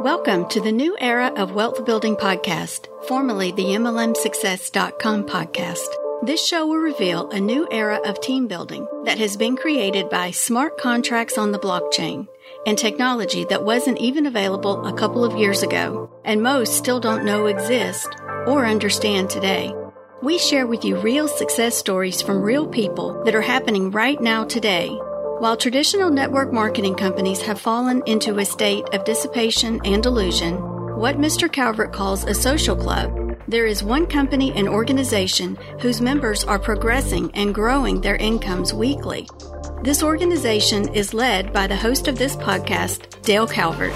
Welcome to the new era of Wealth Building Podcast, formerly the MLMSuccess.com podcast. This show will reveal a new era of team building that has been created by smart contracts on the blockchain and technology that wasn't even available a couple of years ago, and most still don't know exist or understand today. We share with you real success stories from real people that are happening right now today while traditional network marketing companies have fallen into a state of dissipation and delusion, what Mr. Calvert calls a social club, there is one company and organization whose members are progressing and growing their incomes weekly. This organization is led by the host of this podcast, Dale Calvert.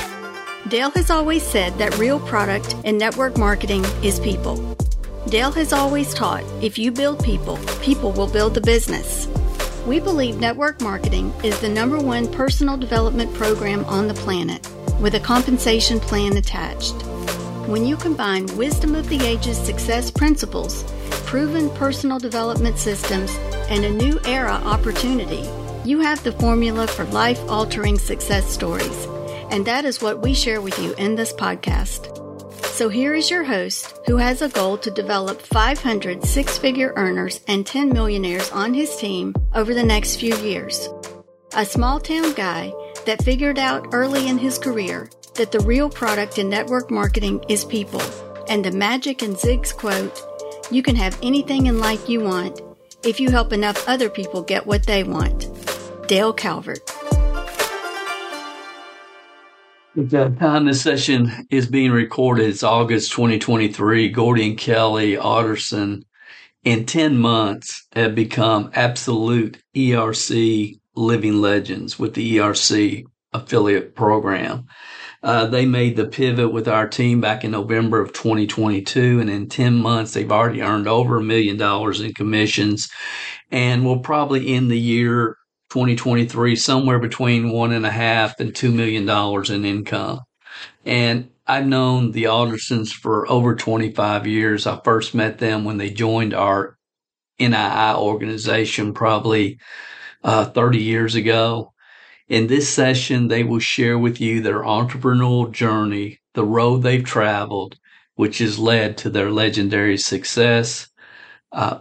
Dale has always said that real product in network marketing is people. Dale has always taught if you build people, people will build the business. We believe network marketing is the number one personal development program on the planet with a compensation plan attached. When you combine wisdom of the ages success principles, proven personal development systems, and a new era opportunity, you have the formula for life altering success stories. And that is what we share with you in this podcast. So here is your host who has a goal to develop 500 six figure earners and 10 millionaires on his team over the next few years. A small town guy that figured out early in his career that the real product in network marketing is people. And the magic in Zig's quote, you can have anything in life you want if you help enough other people get what they want. Dale Calvert. The time this session is being recorded, it's August 2023. Gordy and Kelly Alderson, in 10 months, have become absolute ERC living legends with the ERC affiliate program. Uh, they made the pivot with our team back in November of 2022, and in 10 months, they've already earned over a million dollars in commissions and will probably end the year 2023 somewhere between one and a half and two million dollars in income. And I've known the Aldersons for over 25 years. I first met them when they joined our NII organization probably uh, 30 years ago. In this session, they will share with you their entrepreneurial journey, the road they've traveled, which has led to their legendary success. Uh,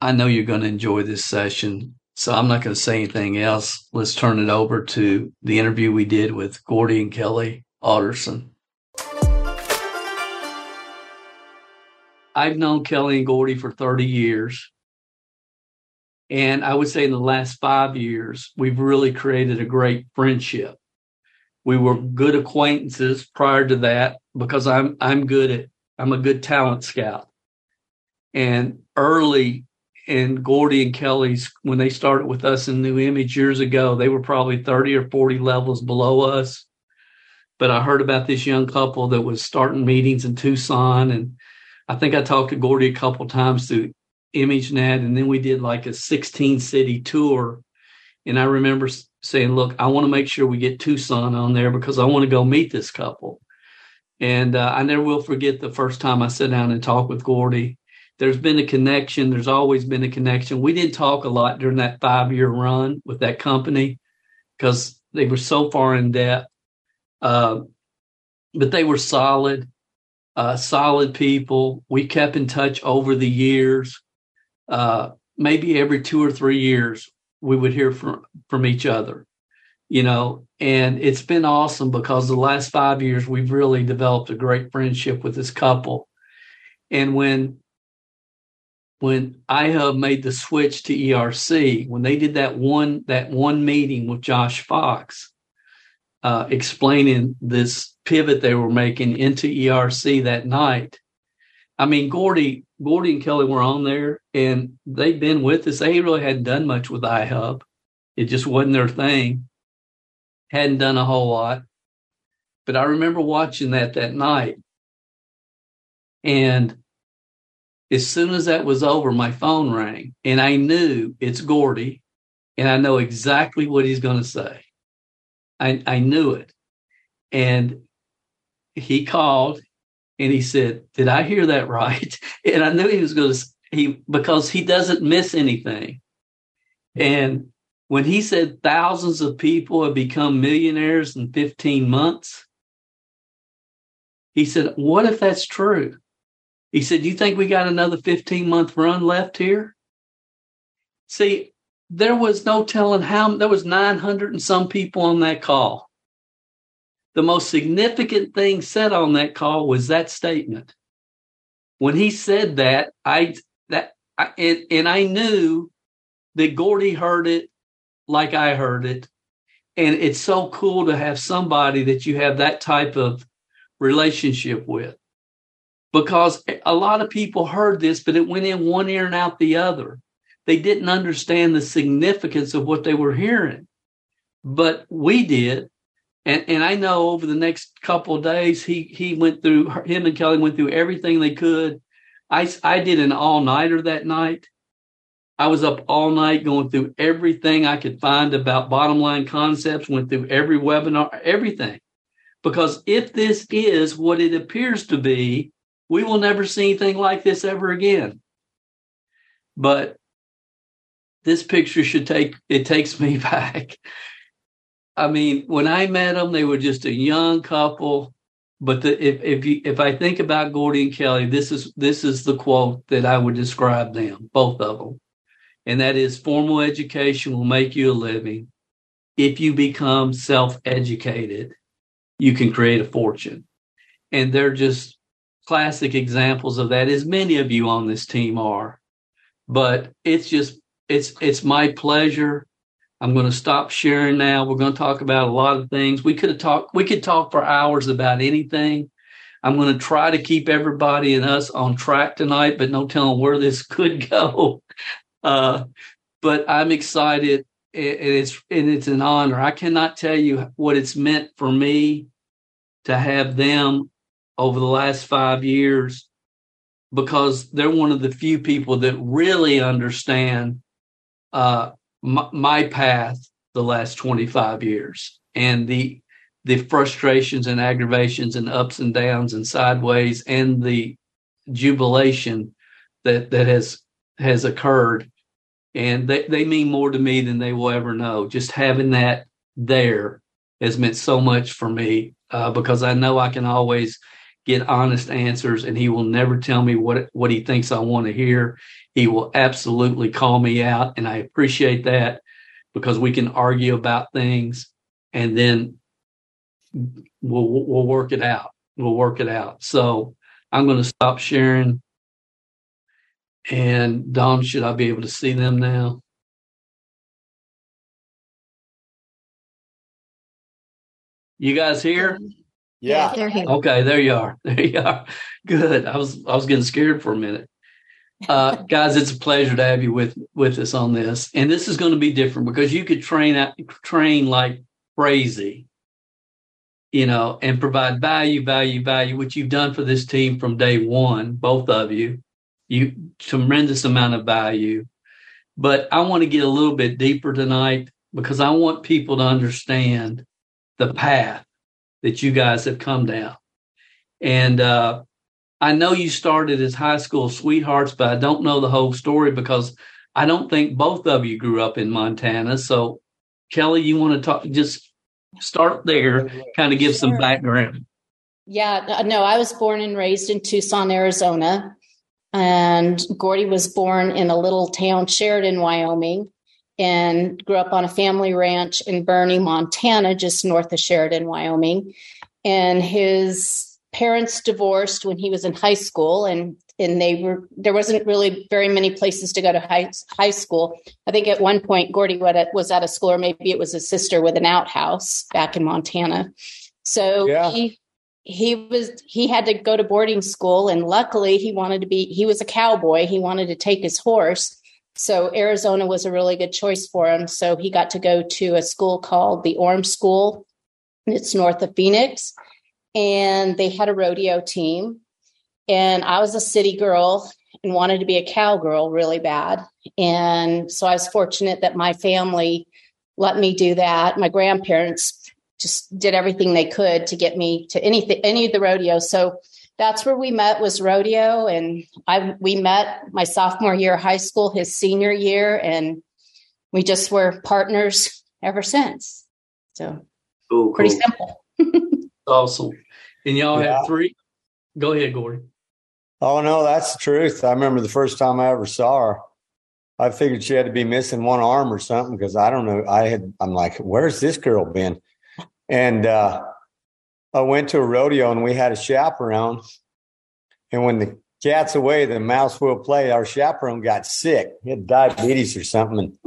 I know you're going to enjoy this session. So I'm not going to say anything else. Let's turn it over to the interview we did with Gordy and Kelly Alderson. I've known Kelly and Gordy for 30 years. And I would say in the last five years, we've really created a great friendship. We were good acquaintances prior to that because I'm I'm good at I'm a good talent scout. And early and Gordy and Kelly's when they started with us in New Image years ago, they were probably 30 or 40 levels below us. But I heard about this young couple that was starting meetings in Tucson. And I think I talked to Gordy a couple times through ImageNet. And then we did like a 16 city tour. And I remember saying, look, I want to make sure we get Tucson on there because I want to go meet this couple. And uh, I never will forget the first time I sat down and talked with Gordy there's been a connection. There's always been a connection. We didn't talk a lot during that five year run with that company because they were so far in debt. Uh, but they were solid, uh, solid people. We kept in touch over the years. Uh, maybe every two or three years, we would hear from, from each other, you know, and it's been awesome because the last five years, we've really developed a great friendship with this couple. And when when iHub made the switch to ERC, when they did that one that one meeting with Josh Fox, uh, explaining this pivot they were making into ERC that night. I mean, Gordy, Gordy and Kelly were on there, and they've been with us. They really hadn't done much with iHub; it just wasn't their thing. Hadn't done a whole lot, but I remember watching that that night, and as soon as that was over, my phone rang and I knew it's Gordy and I know exactly what he's going to say. I, I knew it. And he called and he said, Did I hear that right? And I knew he was going to, he, because he doesn't miss anything. And when he said thousands of people have become millionaires in 15 months, He said, What if that's true? He said, You think we got another 15 month run left here? See, there was no telling how, there was 900 and some people on that call. The most significant thing said on that call was that statement. When he said that, I, that, I, and, and I knew that Gordy heard it like I heard it. And it's so cool to have somebody that you have that type of relationship with because a lot of people heard this, but it went in one ear and out the other. They didn't understand the significance of what they were hearing, but we did. And, and I know over the next couple of days, he he went through him and Kelly went through everything they could. I I did an all nighter that night. I was up all night going through everything I could find about bottom line concepts. Went through every webinar, everything, because if this is what it appears to be, we will never see anything like this ever again. But this picture should take it takes me back. I mean, when I met them, they were just a young couple. But the, if if you, if I think about Gordy and Kelly, this is this is the quote that I would describe them, both of them, and that is: formal education will make you a living. If you become self-educated, you can create a fortune. And they're just classic examples of that, as many of you on this team are. But it's just it's it's my pleasure. I'm going to stop sharing now. We're going to talk about a lot of things. We could have talked. We could talk for hours about anything. I'm going to try to keep everybody and us on track tonight, but no telling where this could go. Uh, but I'm excited, and it's and it's an honor. I cannot tell you what it's meant for me to have them over the last five years because they're one of the few people that really understand uh, my, my path the last 25 years and the the frustrations and aggravations and ups and downs and sideways and the jubilation that that has has occurred. And they, they mean more to me than they will ever know. Just having that there has meant so much for me uh, because i know i can always get honest answers and he will never tell me what what he thinks I want to hear. He will absolutely call me out and I appreciate that because we can argue about things and then we'll we'll work it out. We'll work it out. So I'm going to stop sharing. And Don, should I be able to see them now? You guys here? Yeah. They're here. Okay, there you are. There you are. Good. I was I was getting scared for a minute. Uh, guys, it's a pleasure to have you with with us on this. And this is going to be different because you could train out train like crazy, you know, and provide value, value, value, which you've done for this team from day one, both of you. You tremendous amount of value. But I want to get a little bit deeper tonight because I want people to understand the path that you guys have come down. And uh, I know you started as high school sweethearts, but I don't know the whole story because I don't think both of you grew up in Montana. So, Kelly, you want to talk? Just start there, kind of give sure. some background. Yeah, no, I was born and raised in Tucson, Arizona. And Gordy was born in a little town, Sheridan, Wyoming and grew up on a family ranch in Birney, Montana, just north of Sheridan, Wyoming. And his parents divorced when he was in high school, and and they were there wasn't really very many places to go to high, high school. I think at one point Gordy was at a school, or maybe it was a sister with an outhouse back in Montana. So yeah. he he was he had to go to boarding school, and luckily he wanted to be he was a cowboy. He wanted to take his horse so Arizona was a really good choice for him. So he got to go to a school called the Orme School. It's north of Phoenix. And they had a rodeo team. And I was a city girl and wanted to be a cowgirl really bad. And so I was fortunate that my family let me do that. My grandparents just did everything they could to get me to anything, any of the rodeos. So that's where we met was rodeo and i we met my sophomore year of high school his senior year and we just were partners ever since so cool, pretty cool. simple awesome and y'all yeah. have three Go ahead, Gordy. Oh no, that's the truth. I remember the first time I ever saw her. I figured she had to be missing one arm or something because I don't know. I had I'm like, where's this girl been? And uh, I went to a rodeo and we had a chaperone. And when the cat's away, the mouse will play. Our chaperone got sick. He had diabetes or something. And,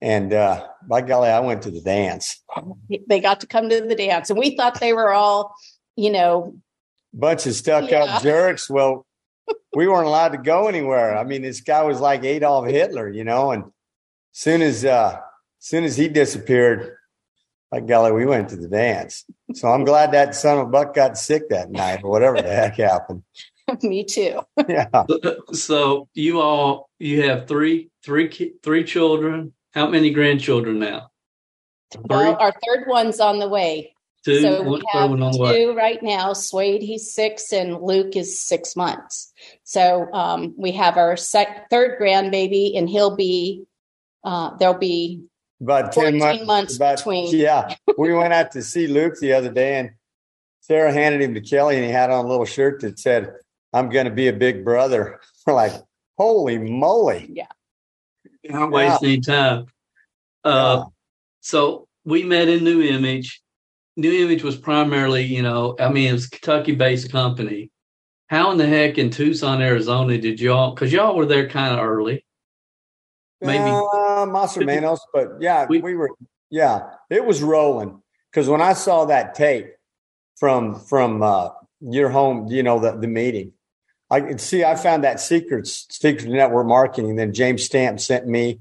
and uh, by golly, I went to the dance. They got to come to the dance, and we thought they were all, you know, bunch of stuck yeah. up jerks. Well, we weren't allowed to go anywhere. I mean, this guy was like Adolf Hitler, you know, and soon as uh soon as he disappeared, like golly, we went to the dance. So I'm glad that son of a buck got sick that night or whatever the heck happened. Me too. yeah. So you all you have three three three children. How many grandchildren now? Well, our third one's on the way. Two, so we have two right now. Swade, he's six, and Luke is six months. So um, we have our sec- third grandbaby, and he'll be uh, there'll be about 10 months, months about, between. Yeah. we went out to see Luke the other day, and Sarah handed him to Kelly, and he had on a little shirt that said, I'm going to be a big brother. We're like, holy moly. Yeah. Not wasting time. Uh, yeah. So we met in New Image New Image was primarily, you know, I mean, it was Kentucky based company. How in the heck in Tucson, Arizona did y'all, because y'all were there kind of early? Maybe uh, Mas Menos, but yeah, we, we were, yeah, it was rolling. Because when I saw that tape from from uh, your home, you know, the, the meeting, I could see I found that secret secret network marketing. Then James Stamp sent me.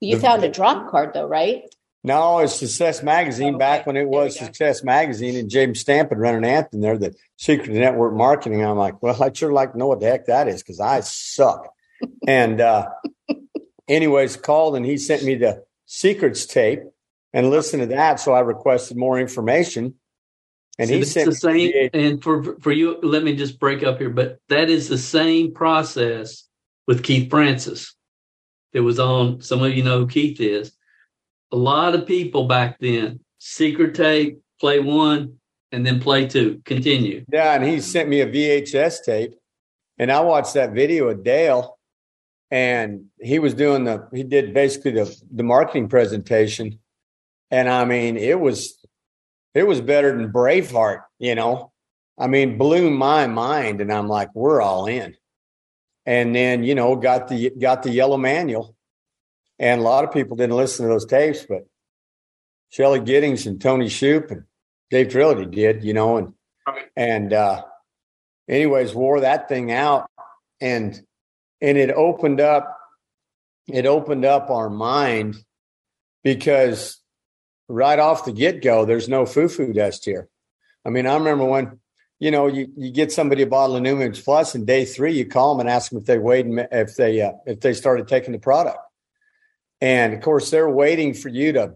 You the, found a drop card though, right? No, it's Success Magazine okay. back when it was Success Magazine, and James Stamp had run an anthem there, the Secret Network Marketing. I'm like, well, I'd sure like to know what the heck that is because I suck. and uh, anyways, called and he sent me the secrets tape and listened to that. So I requested more information. And so he sent the same. and for for you, let me just break up here, but that is the same process with Keith Francis. That was on. Some of you know who Keith is a lot of people back then. Secret tape, play one, and then play two. Continue. Yeah, and he sent me a VHS tape, and I watched that video of Dale, and he was doing the he did basically the the marketing presentation, and I mean it was it was better than Braveheart, you know. I mean, blew my mind, and I'm like, we're all in. And then you know got the got the yellow manual. And a lot of people didn't listen to those tapes, but Shelley Giddings and Tony Shoup and Dave Trilogy did, you know, and and uh, anyways, wore that thing out, and and it opened up, it opened up our mind because right off the get go, there's no foo foo dust here. I mean, I remember when you know you, you get somebody a bottle of Image Plus, and day three you call them and ask them if they weighed if they uh, if they started taking the product. And of course, they're waiting for you to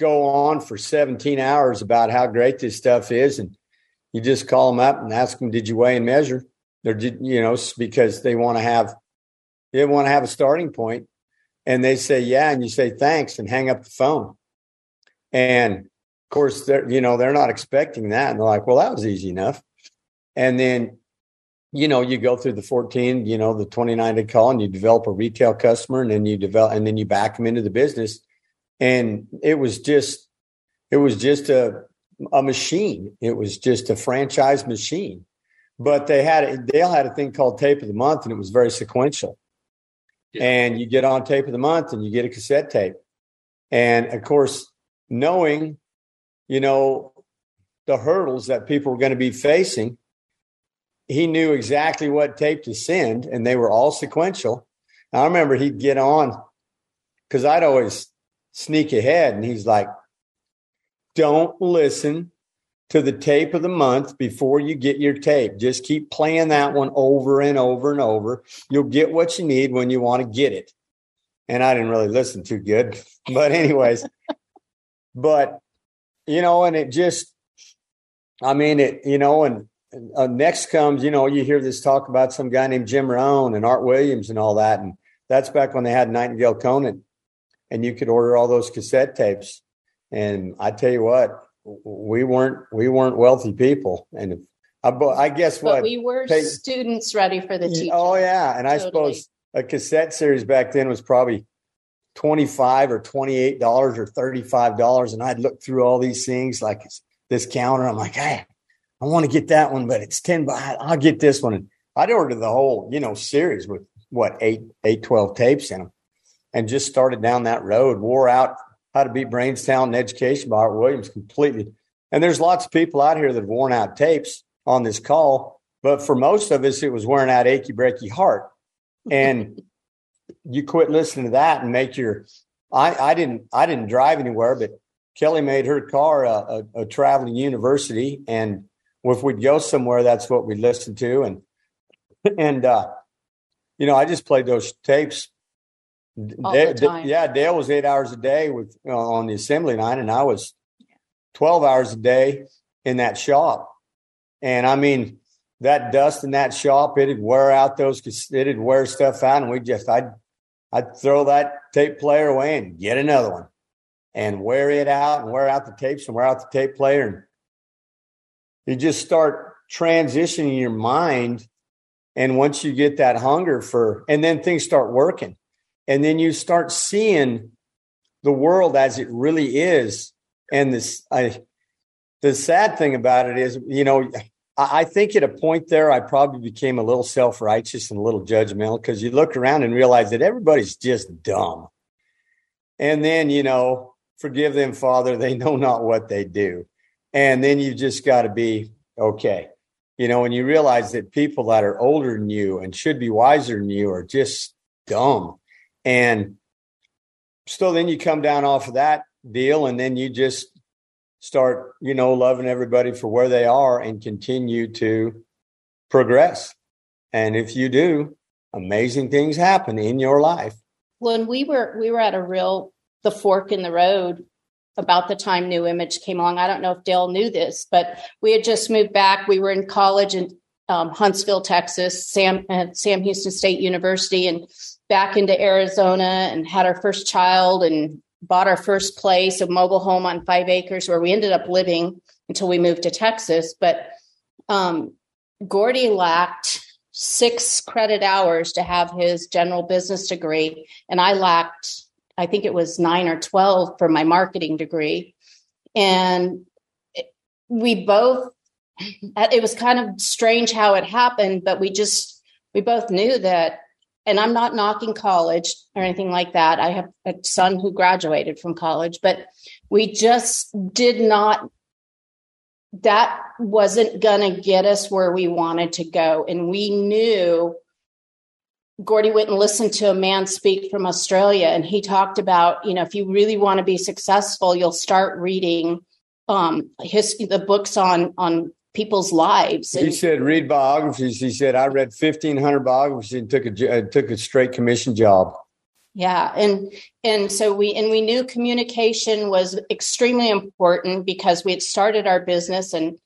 go on for 17 hours about how great this stuff is. And you just call them up and ask them, did you weigh and measure? Did, you know, because they want to have, they want to have a starting. And they say, yeah. And you say, thanks and hang up the phone. And of course, they're, you know, they're not expecting that. And they're like, well, that was easy enough. And then you know, you go through the 14, you know, the 29 day call and you develop a retail customer and then you develop and then you back them into the business. And it was just, it was just a, a machine. It was just a franchise machine. But they had, Dale had a thing called tape of the month and it was very sequential. Yeah. And you get on tape of the month and you get a cassette tape. And of course, knowing, you know, the hurdles that people were going to be facing, he knew exactly what tape to send, and they were all sequential. I remember he'd get on because I'd always sneak ahead, and he's like, "Don't listen to the tape of the month before you get your tape. Just keep playing that one over and over and over. You'll get what you need when you want to get it." And I didn't really listen too good, but anyways, but you know, and it just, I mean, it, you know, and uh, next comes, you know, you hear this talk about some guy named Jim Rohn and Art Williams and all that. And that's back when they had Nightingale Conant and you could order all those cassette tapes. And I tell you what, we weren't, we weren't wealthy people. And if, I, I guess what but we were Take- students ready for the teacher. Oh yeah, and I suppose a cassette series back then was probably twenty five or twenty eight dollars or thirty five dollars, and I'd look through all these things like this counter. I'm like, hey, I want to get that one, but it's ten. But I'll get this one, and I'd order the whole you know series with what eight eight twelve tapes in them, and just started down that road. Wore out how to beat brains, talent, and education by Art Williams completely. And there's lots of people out here that have worn out tapes on this call, but for most of us, it was wearing out achy breaky heart. And you quit listening to that and make your. I I didn't I didn't drive anywhere, but Kelly made her car a, a, a traveling university, and if we'd go somewhere, that's what we listened to, and and uh, you know I just played those tapes. All Da- the yeah, Dale was eight hours a day with uh, on the assembly line, and I was twelve hours a day in that shop. And I mean, that dust in that shop, it'd wear out those, it'd wear stuff out. And we just, I'd, I'd throw that tape player away and get another one and wear it out and wear out the tapes and wear out the tape player. And you just start transitioning your mind. And once you get that hunger for, and then things start working. And then you start seeing the world as it really is. And this, I, the sad thing about it is, you know, I, I think at a point there, I probably became a little self righteous and a little judgmental because you look around and realize that everybody's just dumb. And then, you know, forgive them, Father, they know not what they do. And then you just got to be okay. You know, when you realize that people that are older than you and should be wiser than you are just dumb. And so then you come down off of that deal and then you just start, you know, loving everybody for where they are and continue to progress. And if you do, amazing things happen in your life. when we were we were at a real the fork in the road about the time new image came along i don't know if dale knew this but we had just moved back we were in college in um, huntsville texas sam at sam houston state university and back into arizona and had our first child and bought our first place a mobile home on five acres where we ended up living until we moved to texas. But um, gordy lacked six credit hours to have his general business degree and i lacked i think it was nine or 12 for my marketing degree. And we both it was kind of strange how it happened but we just we both knew that and i'm not knocking college or anything like that i have a son who graduated from college but we just did not that wasn't going to get us where we wanted to go. And we knew Gordy went and listened to a man speak from Australia, and he talked about, you know, if you really want to be successful, you'll start reading um, his the books on on people's lives. He said, read biographies. He said, I read 1,500 biographies and took a, uh, took a straight commission job. Yeah, and and so we and we knew communication was extremely important because we had started our business and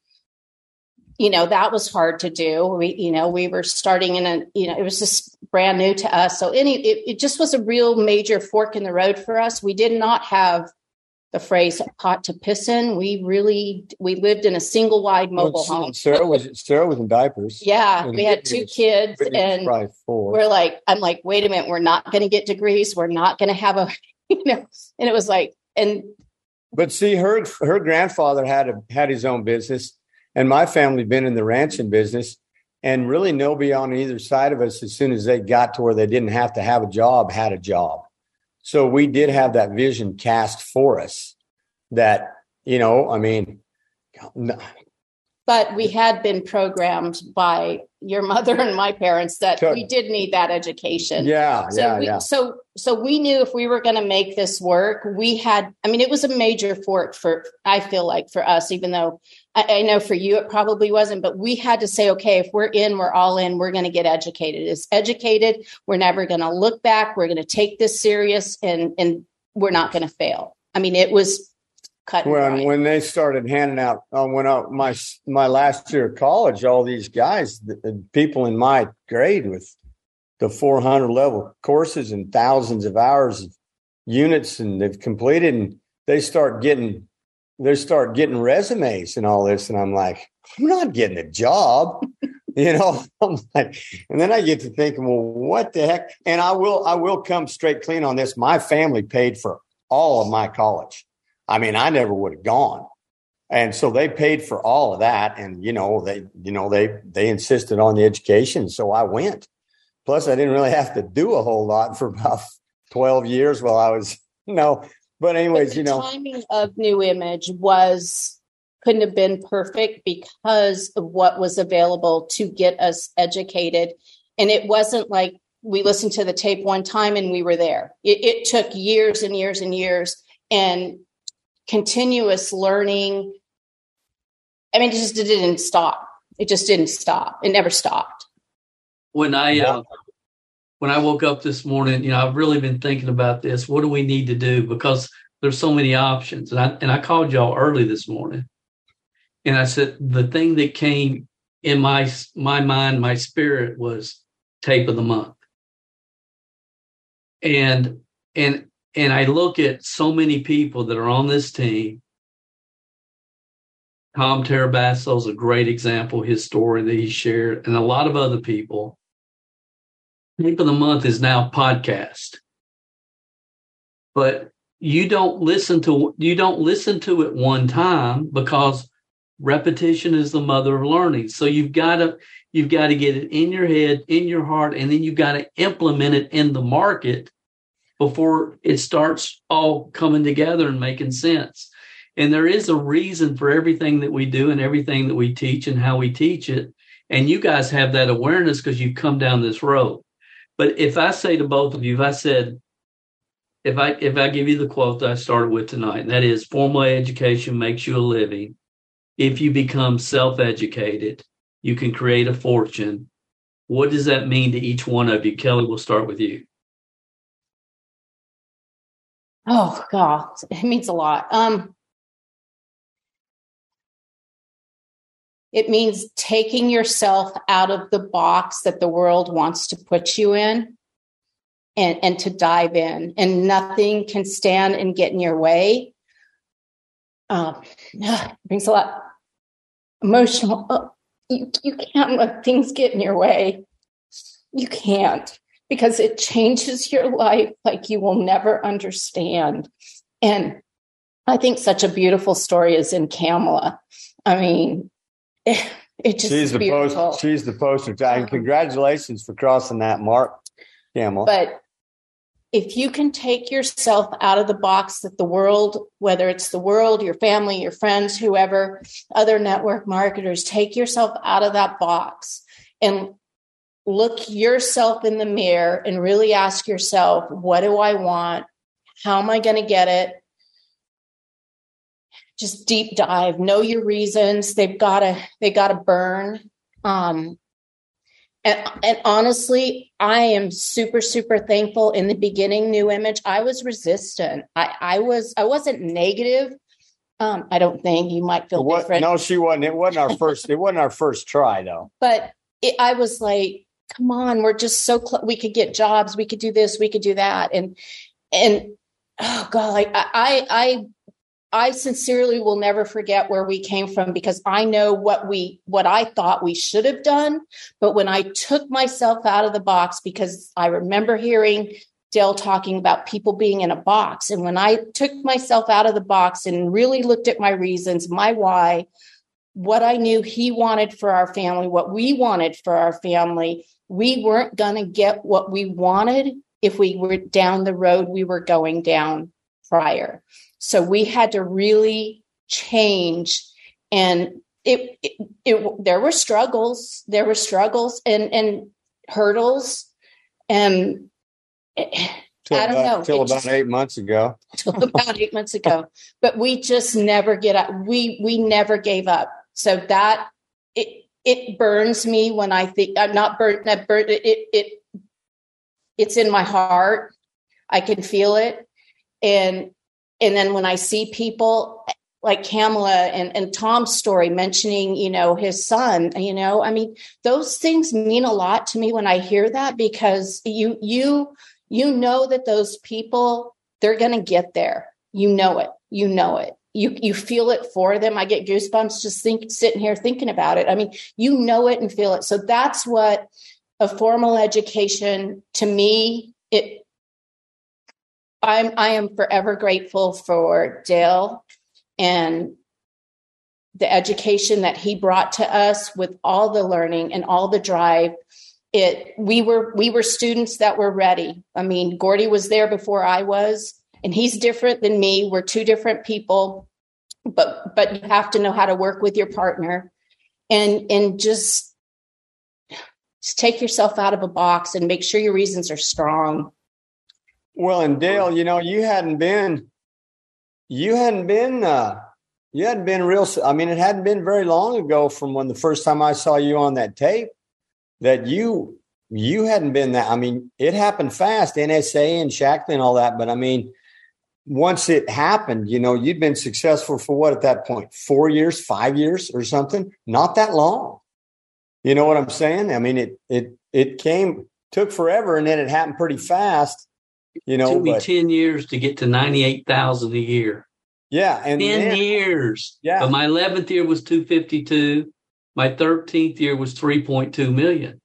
you know that was hard to do. We you know we were starting in a you know it was just brand new to us. So any it, it just was a real major fork in the road for us. We did not have the phrase pot to piss in. We really we lived in a single wide mobile Well, home. Sarah was Sarah was in diapers. Yeah, we had two was- kids and we're like i'm like wait a minute we're not going to get degrees we're not going to have a you know and it was like and But see, her her grandfather had a, had his own business, and my family been in the ranching business, and really nobody on either side of us, as soon as they got to where they didn't have to have a job, had a job. So we did have that vision cast for us. That you know, I mean, but we had been programmed by your mother and my parents that Sure. we did need that education yeah, so yeah, we, yeah. so so we knew if we were going to make this work we had i mean it was a major fork for i feel like for us even though I, I know for you it probably wasn't but we had to say okay if we're in we're all in we're going to get educated as educated we're never going to look back we're going to take this serious and and we're not going to fail i mean it was cut when when they started handing out uh, when I, my my last year of college, all these guys, the, the people in my grade with the 400 level courses and thousands of hours of units, and they've completed, and they start getting they start getting resumes and all this, and I'm like, I'm not getting a job. you know, I'm like, and then I get to thinking, well, what the heck? And I will, I will come straight clean on this. My family paid for all of my college. I mean, I never would have gone. And so they paid for all of that. And, you know, they, you know, they, they insisted on the education. So I went. Plus, I didn't really have to do a whole lot for about 12 years while I was, you know, but anyways, but you know, the timing of New Image was couldn't have been perfect because of what was available to get us educated. And it wasn't like we listened to the tape one time and we were there. It, it took years and years and years and continuous learning. I mean, it just it didn't stop. It just didn't stop. It never stopped. When I uh, when I woke up this morning, you know, I've really been thinking about this. What do we need to do? Because there's so many options. And I and I called y'all early this morning. And I said the thing that came in my my mind, my spirit was tape of the month. And and and I look at so many people that are on this team. Tom Tarabasso is a great example, his story that he shared, and a lot of other people Tape of the month is now podcast. But you don't listen to you don't listen to it one time because repetition is the mother of learning. So you've got to you've got to get it in your head, in your heart, and then you've got to implement it in the market before it starts all coming together and making sense. And there is a reason for everything that we do and everything that we teach and how we teach it. And you guys have that awareness because you've come down this road. But if I say to both of you, if I said, if I if I give you the quote that I started with tonight, and that is formal education makes you a living. If you become self-educated, you can create a fortune. What does that mean to each one of you? Kelly, we'll start with you. Oh God, it means a lot. Um, It means taking yourself out of the box that the world wants to put you in and, and to dive in, and nothing can stand and get in your way. Um, it brings a lot emotional. Oh, you, you can't let things get in your way. You can't because it changes your life like you will never understand. And I think such a beautiful story is in Kamala. I mean, it, just she's the post she's the poster child. And congratulations for crossing that mark, Camel. But if you can take yourself out of the box that the world, whether it's the world, your family, your friends, whoever, other network marketers, take yourself out of that box and look yourself in the mirror and really ask yourself, what do I want? How am I going to get it? just deep dive. Know your reasons. They've got to they got to burn. Um and, and honestly i am super super thankful. In the beginning new image i was resistant. I i was i wasn't negative. Um i don't think you might feel what, different. no she wasn't. It wasn't our first it wasn't our first try though. But it, i was like come on we're just so close we could get jobs we could do this we could do that and and oh god like i i I sincerely will never forget where we came from because I know what we what I thought we should have done. But when I took myself out of the box, because I remember hearing Dale talking about people being in a box. And when I took myself out of the box and really looked at my reasons, my why, what I knew he wanted for our family, what we wanted for our family, we weren't going to get what we wanted if we were down the road we were going down prior. So we had to really change and it, it, it, there were struggles there were struggles and and hurdles and till I don't about, know till about just, eight months ago. till about eight months ago. But we just never get up we we never gave up. So that it burns me when I think I'm not burnt that burn it it it's in my heart I can feel it and and then when I see people like Kamala and, and Tom's story mentioning, you know, his son, you know, I mean, those things mean a lot to me when I hear that because you you you know that those people they're going to get there. You know it. You know it. You you feel it for them. I get goosebumps just think sitting here thinking about it. I mean, you know it and feel it. So that's what a formal education to me it I'm I am forever grateful for Dale and the education that he brought to us with all the learning and all the drive it we were we were students that were ready i mean gordy was there before i was and he's different than me. We're two different people. But but you have to know how to work with your partner and and just just take yourself out of a box and make sure your reasons are strong. Well and dale you know you hadn't been you hadn't been uh you hadn't been real i mean it hadn't been very long ago from when the first time i saw you on that tape that you you hadn't been that i mean it happened fast nsa and Shaklee and all that but i mean once it happened you know you'd been successful for what at that point? point four years five years or something not that long you know what i'm saying i mean it it it came took forever and then it happened pretty fast you know it took me but, 10 years to get to 98000 a year yeah and 10 then, years Yeah. but my 11th year was 252 my 13th year was 3.2 million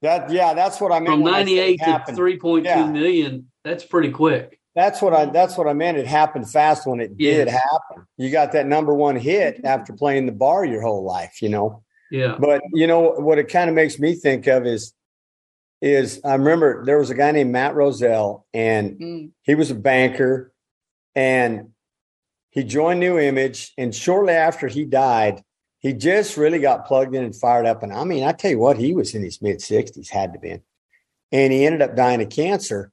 that yeah that's what i meant from I 98 to. 3.2 Yeah. million. that's pretty quick That's what I that's what I meant. It happened fast when it did happen. You got that number one hit after playing the bar your whole life, you know. yeah But you know what it kind of makes me think of is is I remember there was a guy named Matt Roselle and Mm. he was a banker and he joined New Image and shortly after he died, he just really got plugged in and fired up. And I mean, I tell you what, he was in his mid 60s, had to be. And he ended up dying of cancer,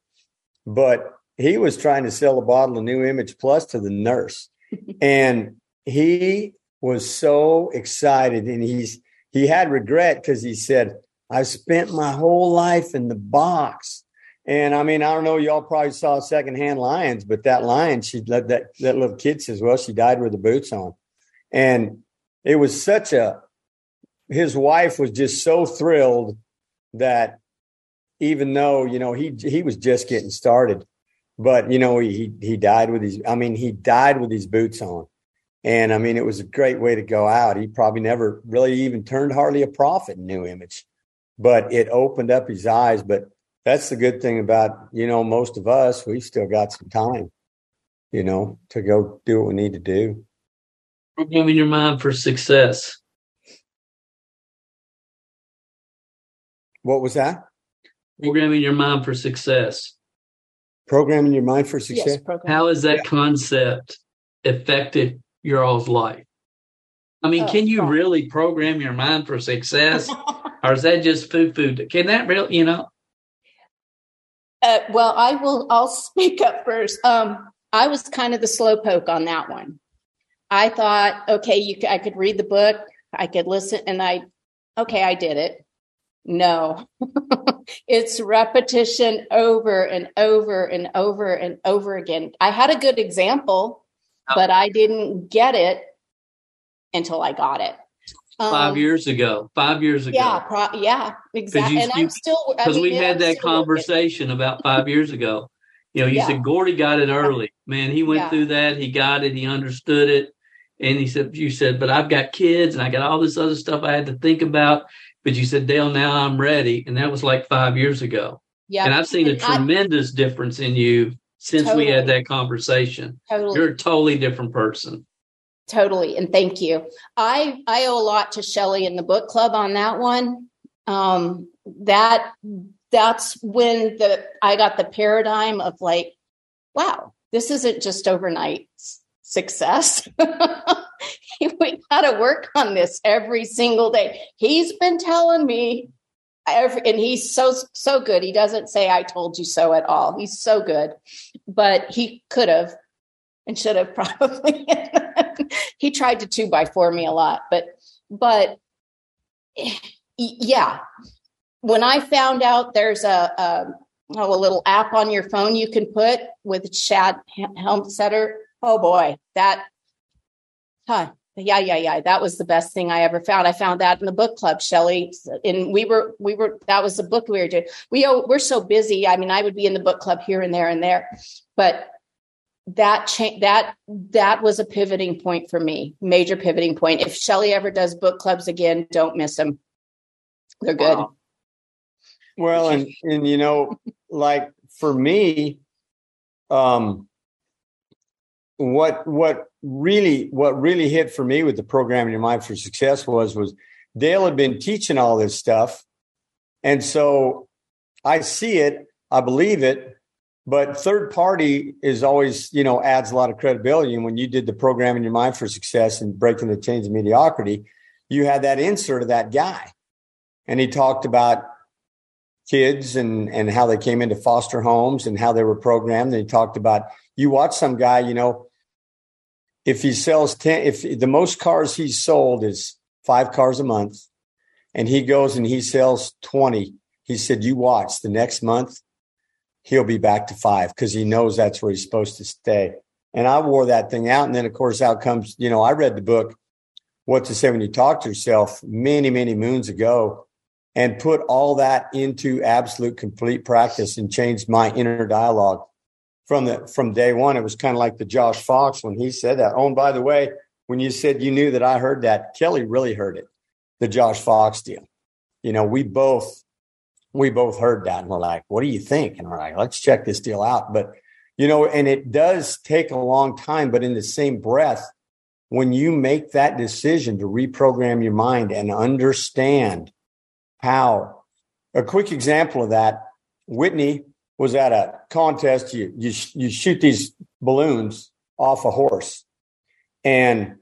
but he was trying to sell a bottle of New Image Plus to the nurse. and he was so excited and he's he had regret because he said, "I've spent my whole life in the box. And I mean, I don't know, y'all probably saw secondhand lions, but that lion, she let that that little kid says, Well, she died with the boots on. And it was such a his wife was just so thrilled that even though, you know, he he was just getting started, but you know, he he died with his I mean, he died with his boots on. And I mean, it was a great way to go out. He probably never really even turned hardly a profit in New Image, but it opened up his eyes. But that's the good thing about, you know, most of us, we still got some time, you know, to go do what we need to do. programming your mind for success What was that? programming your mind for success Programming your mind for success? yes how has that concept affected your all's life i mean Oh, can you God. really program your mind for success or is that just foo foo can that really you know Uh, well, I will. I'll speak up first. Um, I was kind of the slowpoke on that one. I thought, okay, you, c- I could read the book, I could listen, and I, okay, I did it. No, it's repetition over and over and over and over again. I had a good example, but I didn't get it until I got it. five Um, years ago five years ago Yeah, pro- yeah, exactly. you- and I'm still I because mean, we had I'm that working. conversation about five years ago. You know, you Yeah. said Gordy got it early. Man, he went Yeah. through that. He got it. He understood it. And he said, you said, but I've got kids and I got all this other stuff I had to think about. But you said, Dale, now I'm ready. And that was like five years ago. Yeah, And I've seen a And I- tremendous difference in you since we had that conversation. totally. You're a totally different person. Totally, and thank you. I I owe a lot to Shelley and the book club on that one. Um, that that's when the I got the paradigm of like, wow, this isn't just overnight success. we got to work on this every single day. He's been telling me, every, and he's so so good. He doesn't say "I told you so" at all. He's so good, but he could have and should have probably. he tried to two by four me a lot, but but yeah, when I found out there's a, a oh, a little app on your phone you can put with Shad Helmstetter. Oh boy, that huh. Yeah, yeah, yeah. That was the best thing I ever found. I found that in the book club, Shelley. And we were, we were, that was the book we were doing. We, oh, we're so busy. I mean, I would be in the book club here and there and there, but that change that that was a pivoting point for me, major pivoting point. If Shelly ever does book clubs again, don't miss them. They're good. Wow. Well, and and you know, like for me, um, what what really what really hit for me with the programming your mind for success was was Dale had been teaching all this stuff, and so I see it, I believe it, but third party is always you know adds a lot of credibility. And when you did the program in your mind for success and breaking the chains of mediocrity, you had that insert of that guy, and he talked about kids and and how they came into foster homes and how they were programmed. And he talked about you watch some guy, you know, if he sells 10 if the most cars he's sold is five cars a month and he goes and he sells 20 he said you watch the next month he'll be back to five because he knows that's where he's supposed to stay. And i wore that thing out and then of course out comes you know i read the book what to say when you talk to yourself many many moons ago and put all that into absolute complete practice and changed my inner dialogue from the from day one. It was kind of like the Josh Fox when he said that. Oh, and by the way, when you said you knew that I heard that, Kelly really heard it. The Josh Fox deal. You know, we both we both heard that and we're like, what do you think? And we're like, let's check this deal out. But you know, and it does take a long time, but in the same breath, when you make that decision to reprogram your mind and understand how a quick example of that, Whitney was at a contest. You you you shoot these balloons off a horse, and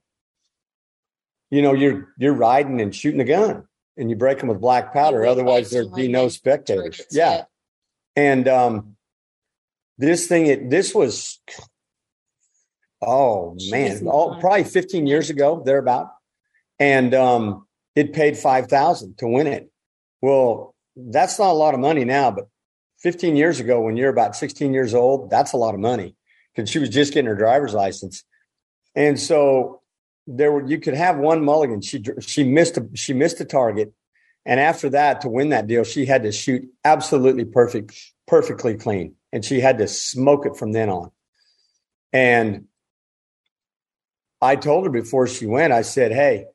you know you're you're riding and shooting a gun, and you break them with black powder. Otherwise, there'd be no spectators. Yeah, and um, this thing it this was oh man, oh, probably 15 years ago thereabout, and um, it paid five thousand to win it. Well, that's not a lot of money now, but 15 years ago, when you're about 16 years old, that's a lot of money because she was just getting her driver's license. And so there were, you could have one mulligan. She, she missed a, she missed a target. And after that, to win that deal, she had to shoot absolutely perfect, perfectly clean. And she had to smoke it from then on. And I told her before she went, I said, Hey,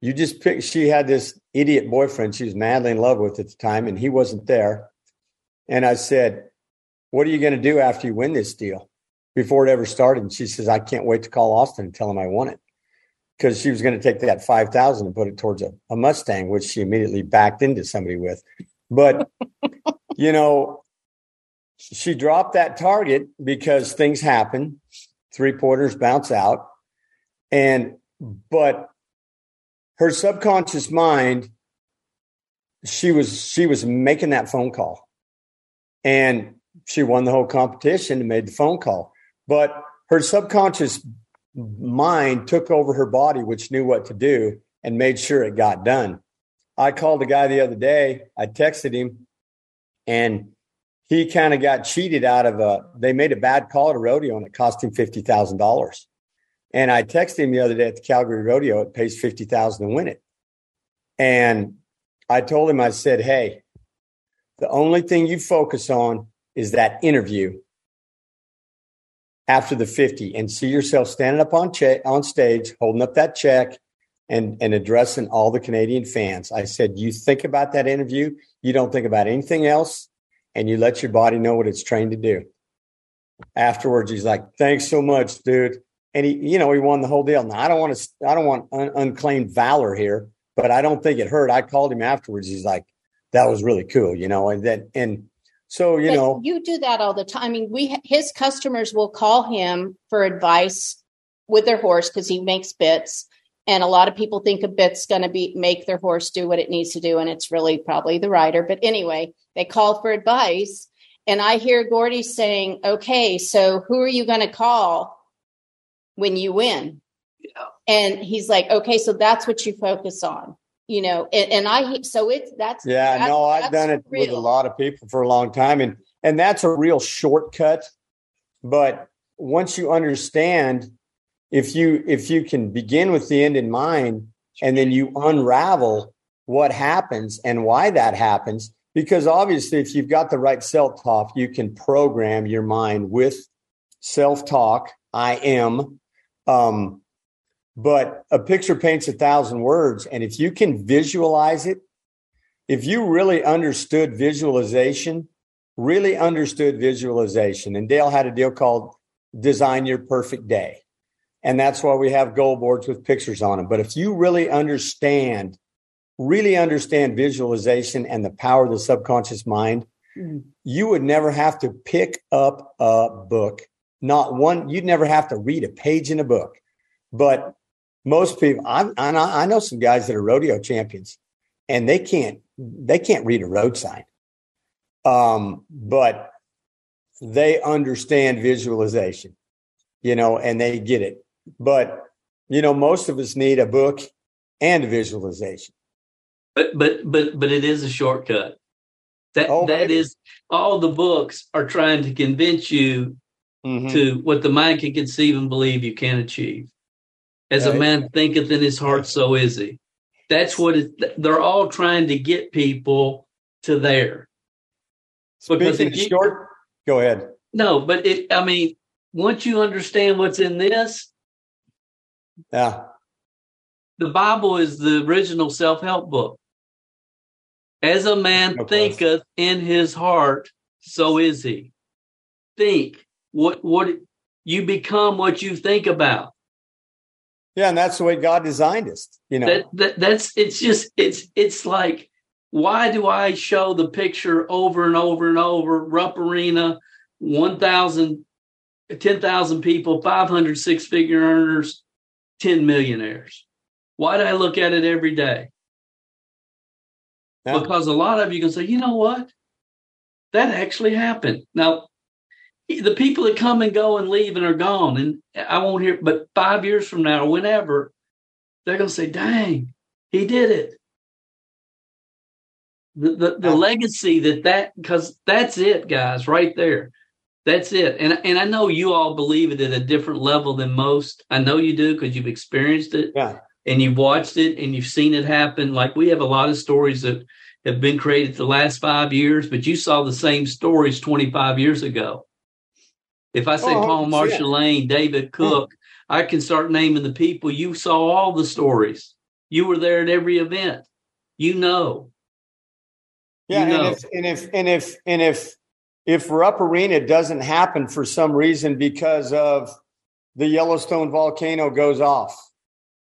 you just pick. She had this idiot boyfriend she was madly in love with at the time, and he wasn't there. And I said, What are you going to do after you win this deal? Before it ever started. And she says, I can't wait to call Austin and tell him I won it. Because she was going to take that 5000 and put it towards a, a Mustang, which she immediately backed into somebody with. But, you know, she dropped that target because things happen, three pointers bounce out. And, but her subconscious mind, she was, she was making that phone call and she won the whole competition and made the phone call. But her subconscious mind took over her body, which knew what to do and made sure it got done. I called a guy the other day. I texted him and he kind of got cheated out of a, they made a bad call at a rodeo and it cost him $50,000. And I texted him the other day at the Calgary rodeo. It pays 50,000 to win it. And I told him, I said, Hey, the only thing you focus on is that interview after the 50 and see yourself standing up on check on stage holding up that check and and addressing all the Canadian fans. I said you think about that interview, you don't think about anything else and you let your body know what it's trained to do. Afterwards he's like, "Thanks so much, dude." And he you know, he won the whole deal. Now I don't want to I don't want un- unclaimed valor here, but I don't think it hurt. I called him afterwards. He's like, that was really cool, you know, and then, and so, you but know, you do that all the time. I mean, we, his customers will call him for advice with their horse because he makes bits. And a lot of people think a bit's going to be make their horse do what it needs to do. And it's really probably the rider. But anyway, they call for advice. And I hear Gordy saying, okay, so who are you going to call when you win? Yeah. And he's like, okay, so that's what you focus on you know and, and i so it's that's yeah that's, no i've done it real. with a lot of people for a long time and and that's a real shortcut but once you understand if you if you can begin with the end in mind and then you unravel what happens and why that happens because obviously if you've got the right self talk you can program your mind with self talk. I am. Um, but a picture paints a thousand words. And if you can visualize it, if you really understood visualization, really understood visualization, and Dale had a deal called Design Your Perfect Day. And that's why we have goal boards with pictures on them. But if you really understand, really understand visualization and the power of the subconscious mind, mm-hmm. you would never have to pick up a book. Not one, you'd never have to read a page in a book. But most people, I, I know some guys that are rodeo champions, and they can't they can't read a road sign, um, but they understand visualization, you know, and they get it. But you know, most of us need a book and a visualization. But but but but it is a shortcut. That oh, that is all the books are trying to convince you mm-hmm. to what the mind can conceive and believe you can achieve. As a man thinketh in his heart, so is he. That's what it, they're all trying to get people to there. Because Speaking you, short, go ahead. No, but it, I mean, once you understand what's in this, yeah, the Bible is the original self help book. As a man no thinketh in his heart, so is he. Think what what you become what you think about. Yeah, and that's the way God designed us. You know, that, that, that's it's just it's it's like why do I show the picture over and over and over? Rupp Arena, 1,000, 10,000 people, 500 six figure earners, 10 millionaires. Why do I look at it every day? Yeah. Because a lot of you can say, you know what? That actually happened. Now, the people that come and go and leave and are gone, and I won't hear, but five years from now or whenever, they're going to say, dang, he did it. The, the, the legacy that that, because that's it, guys, right there. That's it. And, and I know you all believe it at a different level than most. I know you do because you've experienced it. Yeah. And you've watched it and you've seen it happen. Like we have a lot of stories that have been created the last five years, but you saw the same stories 25 years ago if I say oh, Paul Marshall Lane, David Cook, I can start naming the people. You saw all the stories. You were there at every event. You know. Yeah, you know. and if and if and if and if if Rupp Arena doesn't happen for some reason because of the Yellowstone volcano goes off,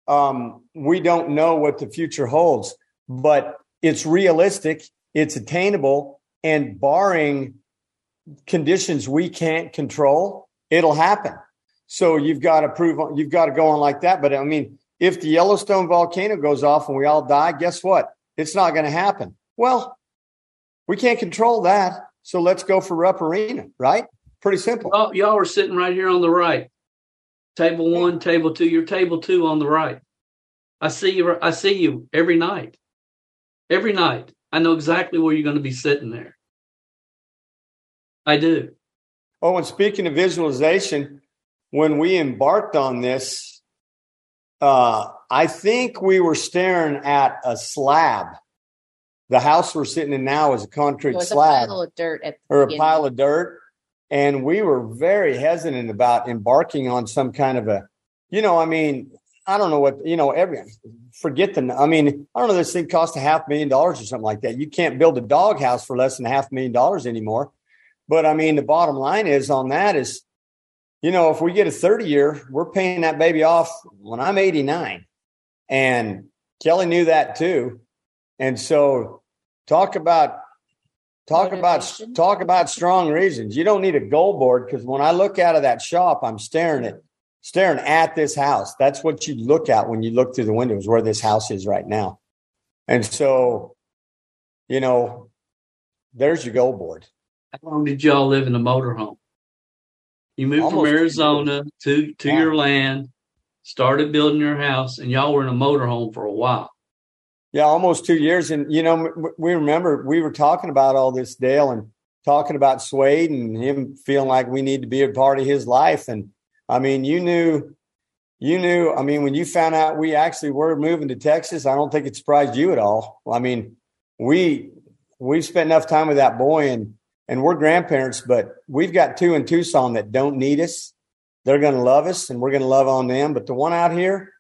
um, we don't know what the future holds. But it's realistic, it's attainable, and barring conditions we can't control, it'll happen. So you've got to prove you've got to go on like that. But I mean, if the Yellowstone volcano goes off and we all die, guess what? It's not going to happen. Well, we can't control that. So let's go for Rupp Arena, right? Pretty simple. Y'all are sitting right here on the right. Table one, table two. You're table two on the right. I see you. I see you every night. Every night. I know exactly where you're going to be sitting there. I do. Oh, and speaking of visualization, when we embarked on this, uh, I think we were staring at a slab. The house we're sitting in now is a concrete slab, a pile of dirt, or a pile of dirt, and we were very hesitant about embarking on some kind of a, you know, I mean, I don't know what you know. Every forget the. I mean, I don't know. This thing cost a half million dollars or something like that. You can't build a dog house for less than a half million dollars anymore. But I mean, the bottom line is on that is, you know, if we get a 30 year, we're paying that baby off when I'm 89. And Kelly knew that too. And so talk about talk about talk about strong reasons. You don't need a goal board because when I look out of that shop, I'm staring at staring at this house. That's what you look at when you look through the windows where this house is right now. And so, you know, there's your goal board. How long did y'all live in a motorhome? You moved Almost from Arizona to to your land, started building your house, and y'all were in a motorhome for a while. Yeah, almost two years. And you know, we remember we were talking about all this, Dale, and talking about Swade and him feeling like we need to be a part of his life. And I mean, you knew, you knew. I mean, when you found out we actually were moving to Texas, I don't think it surprised you at all. I mean, we we spent enough time with that boy and and we're grandparents, but we've got two in Tucson that don't need us. They're going to love us and we're going to love on them. But the one out here,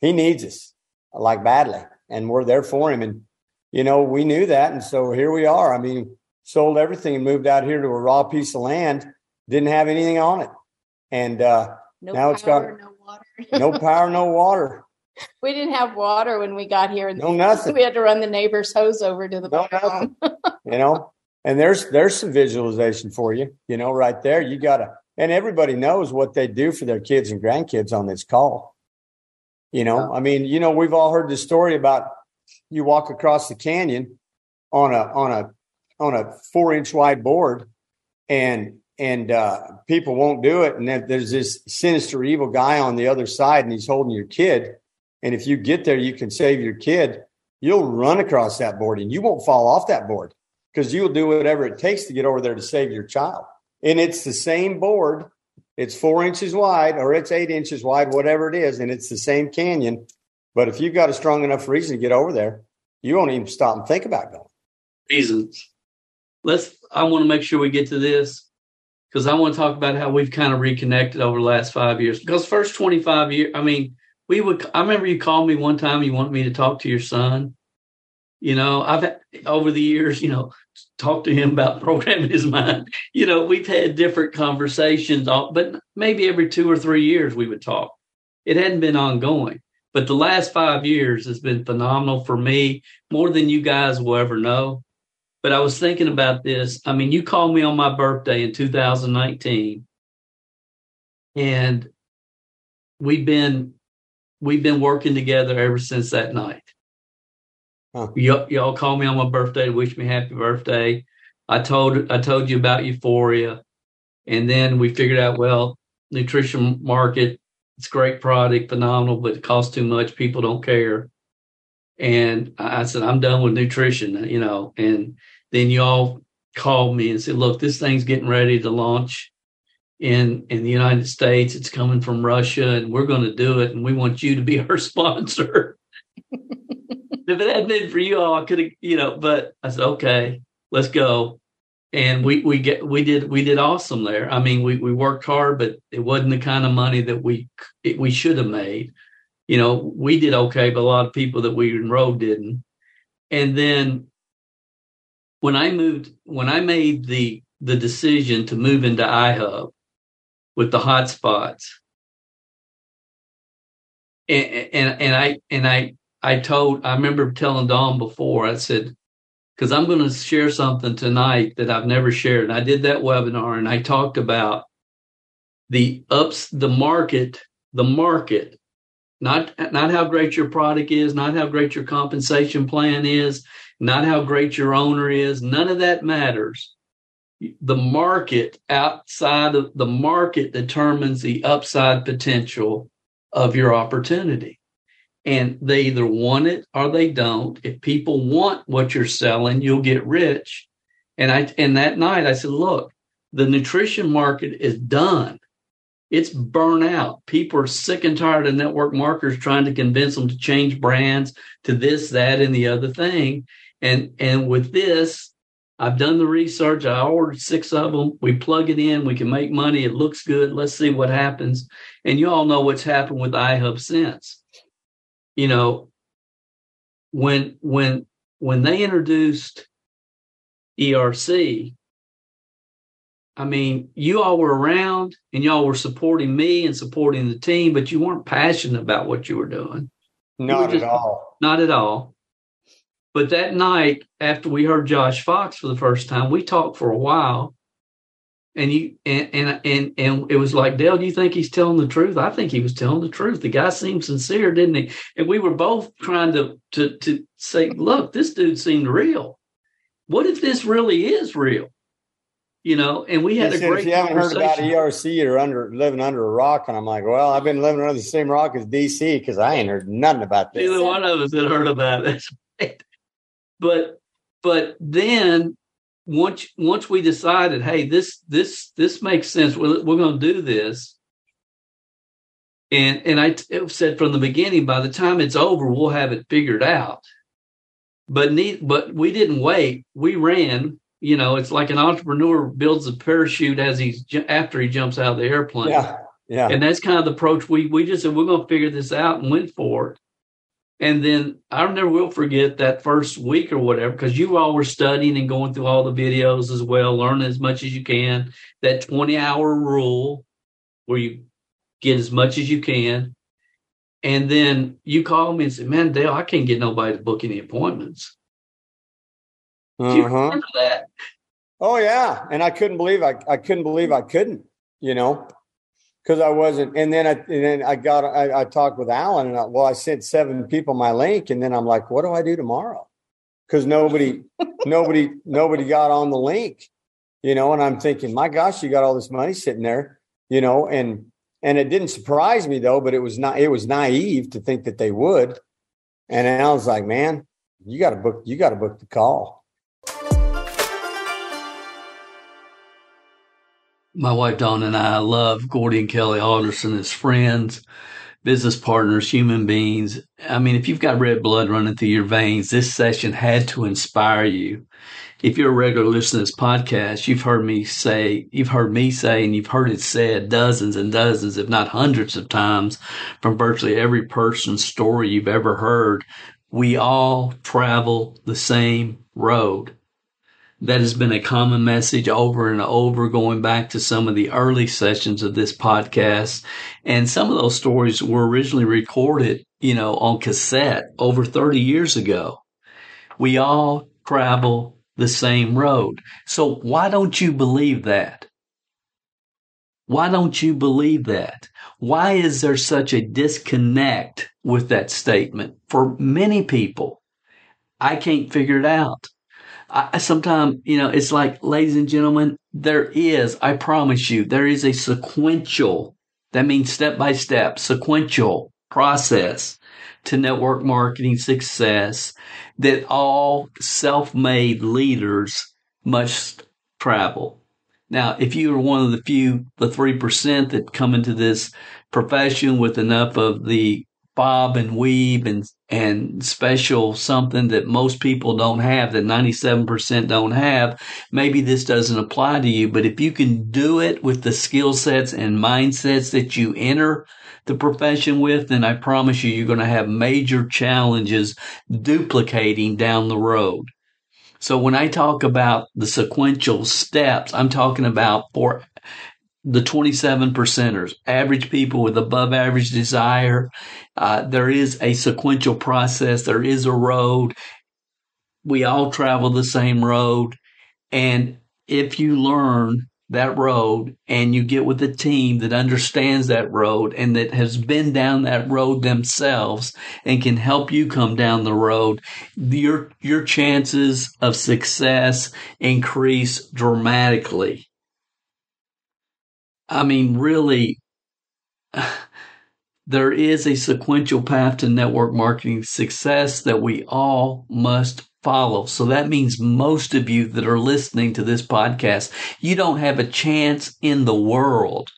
he needs us like badly, and we're there for him. And, you know, we knew that. And so here we are. I mean, sold everything and moved out here to a raw piece of land, didn't have anything on it. And uh, no now it's got no water. no power, no water. We didn't have water when we got here. No nothing. We had to run the neighbor's hose over to the no nothing. you know, and there's there's some visualization for you. You know, right there, you gotta. And everybody knows what they do for their kids and grandkids on this call. You know, I mean, you know, we've all heard the story about you walk across the canyon on a on a on a four inch wide board and and uh, people won't do it and then there's this sinister evil guy on the other side and he's holding your kid and if you get there you can save your kid you'll run across that board and you won't fall off that board because you'll do whatever it takes to get over there to save your child. And it's the same board. It's four inches wide or it's eight inches wide whatever it is and it's the same canyon. But if you've got a strong enough reason to get over there you won't even stop and think about going. Reasons. Let's i want to make sure we get to this because i want to talk about how we've kind of reconnected over the last five years. Because first 25 years i mean we would i remember you called me one time you wanted me to talk to your son you know i've over the years you know talked to him about programming his mind you know we've had different conversations but maybe every two or three years we would talk it hadn't been ongoing but the last five years has been phenomenal for me more than you guys will ever know but I was thinking about this. I mean, you called me on my birthday in 2019, and we've been we've been working together ever since that night. Huh. Y- y'all called me on my birthday to wish me happy birthday. I told I told you about Euphoria, and then we figured out well, nutrition market, it's great product, phenomenal, but it costs too much. People don't care. And I said, I'm done with nutrition, you know, and then y'all called me and said, look, this thing's getting ready to launch in in the United States. It's coming from Russia and we're going to do it and we want you to be our sponsor. if it hadn't been for you all, I could have, you know, but I said, okay, let's go. And we we get we did we did awesome there. I mean, we we worked hard, but it wasn't the kind of money that we it, we should have made. You know, we did okay, but a lot of people that we enrolled didn't. And then when I moved, when I made the the decision to move into iHub with the hotspots, and, and and I and I I told I remember telling Dawn before I said because I'm going to share something tonight that I've never shared. And I did that webinar and I talked about the ups the market the market not not how great your product is not how great your compensation plan is not how great your owner is. None of that matters. The market outside of the market determines the upside potential of your opportunity. And they either want it or they don't. If people want what you're selling, you'll get rich. And I and that night I said, look, the nutrition market is done. It's burnt out. People are sick and tired of network marketers trying to convince them to change brands to this, that, and the other thing. And and with this, I've done the research. I ordered six of them. We plug it in. We can make money. It looks good. Let's see what happens. And you all know what's happened with iHub since. You know, when when when they introduced ERC, I mean, you all were around and y'all were supporting me and supporting the team, but you weren't passionate about what you were doing. Not just, at all. Not at all. But that night, after we heard Josh Fox for the first time, we talked for a while. And you and and and, and it was like, Dale, do you think he's telling the truth? I think he was telling the truth. The guy seemed sincere, didn't he? And we were both trying to to to say, look, this dude seemed real. What if this really is real? You know, and we had he a said, great. If you haven't heard about ERC, you're under living under a rock, and I'm like, well, I've been living under the same rock as DC because I ain't heard nothing about this. Neither one of us had heard about it. But but then once once we decided, hey, this this this makes sense. We're, we're going to do this. And and I t- said from the beginning, by the time it's over, we'll have it figured out. But need, but we didn't wait. We ran. You know, it's like an entrepreneur builds a parachute as he's after he jumps out of the airplane. Yeah, yeah. And that's kind of the approach we we just said we're going to figure this out and went for it. And then I never will forget that first week or whatever, because you all were studying and going through all the videos as well, learning as much as you can. That 20 hour rule where you get as much as you can. And then you call me and say, Man, Dale, I can't get nobody to book any appointments. Uh-huh. you remember that? Oh yeah. And I couldn't believe I, I couldn't believe I couldn't, you know because I wasn't. And then I and then I got I, I talked with Alan, and I, well, I sent seven people my link, and then I'm like, what do I do tomorrow? Because nobody, nobody, nobody got on the link, you know. And I'm thinking, my gosh, you got all this money sitting there, you know, and and it didn't surprise me though, but it was not. It was naive to think that they would. And I was like, man, you got to book. You got to book the call. My wife Dawn and I love Gordy and Kelly Alderson as friends, business partners, human beings. I mean, if you've got red blood running through your veins, this session had to inspire you. If you're a regular listener to this podcast, you've heard me say, you've heard me say, and you've heard it said dozens and dozens, if not hundreds of times from virtually every person's story you've ever heard. We all travel the same road that has been a common message over and over, going back to some of the early sessions of this podcast. And some of those stories were originally recorded, you know, on cassette over 30 years ago. We all travel the same road. So why don't you believe that? Why don't you believe that? Why is there such a disconnect with that statement for many people? I can't figure it out. I sometimes, you know, it's like, ladies and gentlemen, there is, I promise you, there is a sequential, that means step by step, sequential process to network marketing success that all self made leaders must travel. Now, if you are one of the few, the 3% that come into this profession with enough of the bob and weave and and special something that most people don't have that 97% don't have. Maybe this doesn't apply to you but if you can do it with the skill sets and mindsets that you enter the profession with then i promise you you're going to have major challenges duplicating down the road. So when i talk about the sequential steps i'm talking about for the 27 percenters, average people with above average desire. Uh, there is a sequential process. There is a road. We all travel the same road. And if you learn that road and you get with a team that understands that road and that has been down that road themselves and can help you come down the road, your, your chances of success increase dramatically. I mean, really, there is a sequential path to network marketing success that we all must follow. So that means most of you that are listening to this podcast, you don't have a chance in the world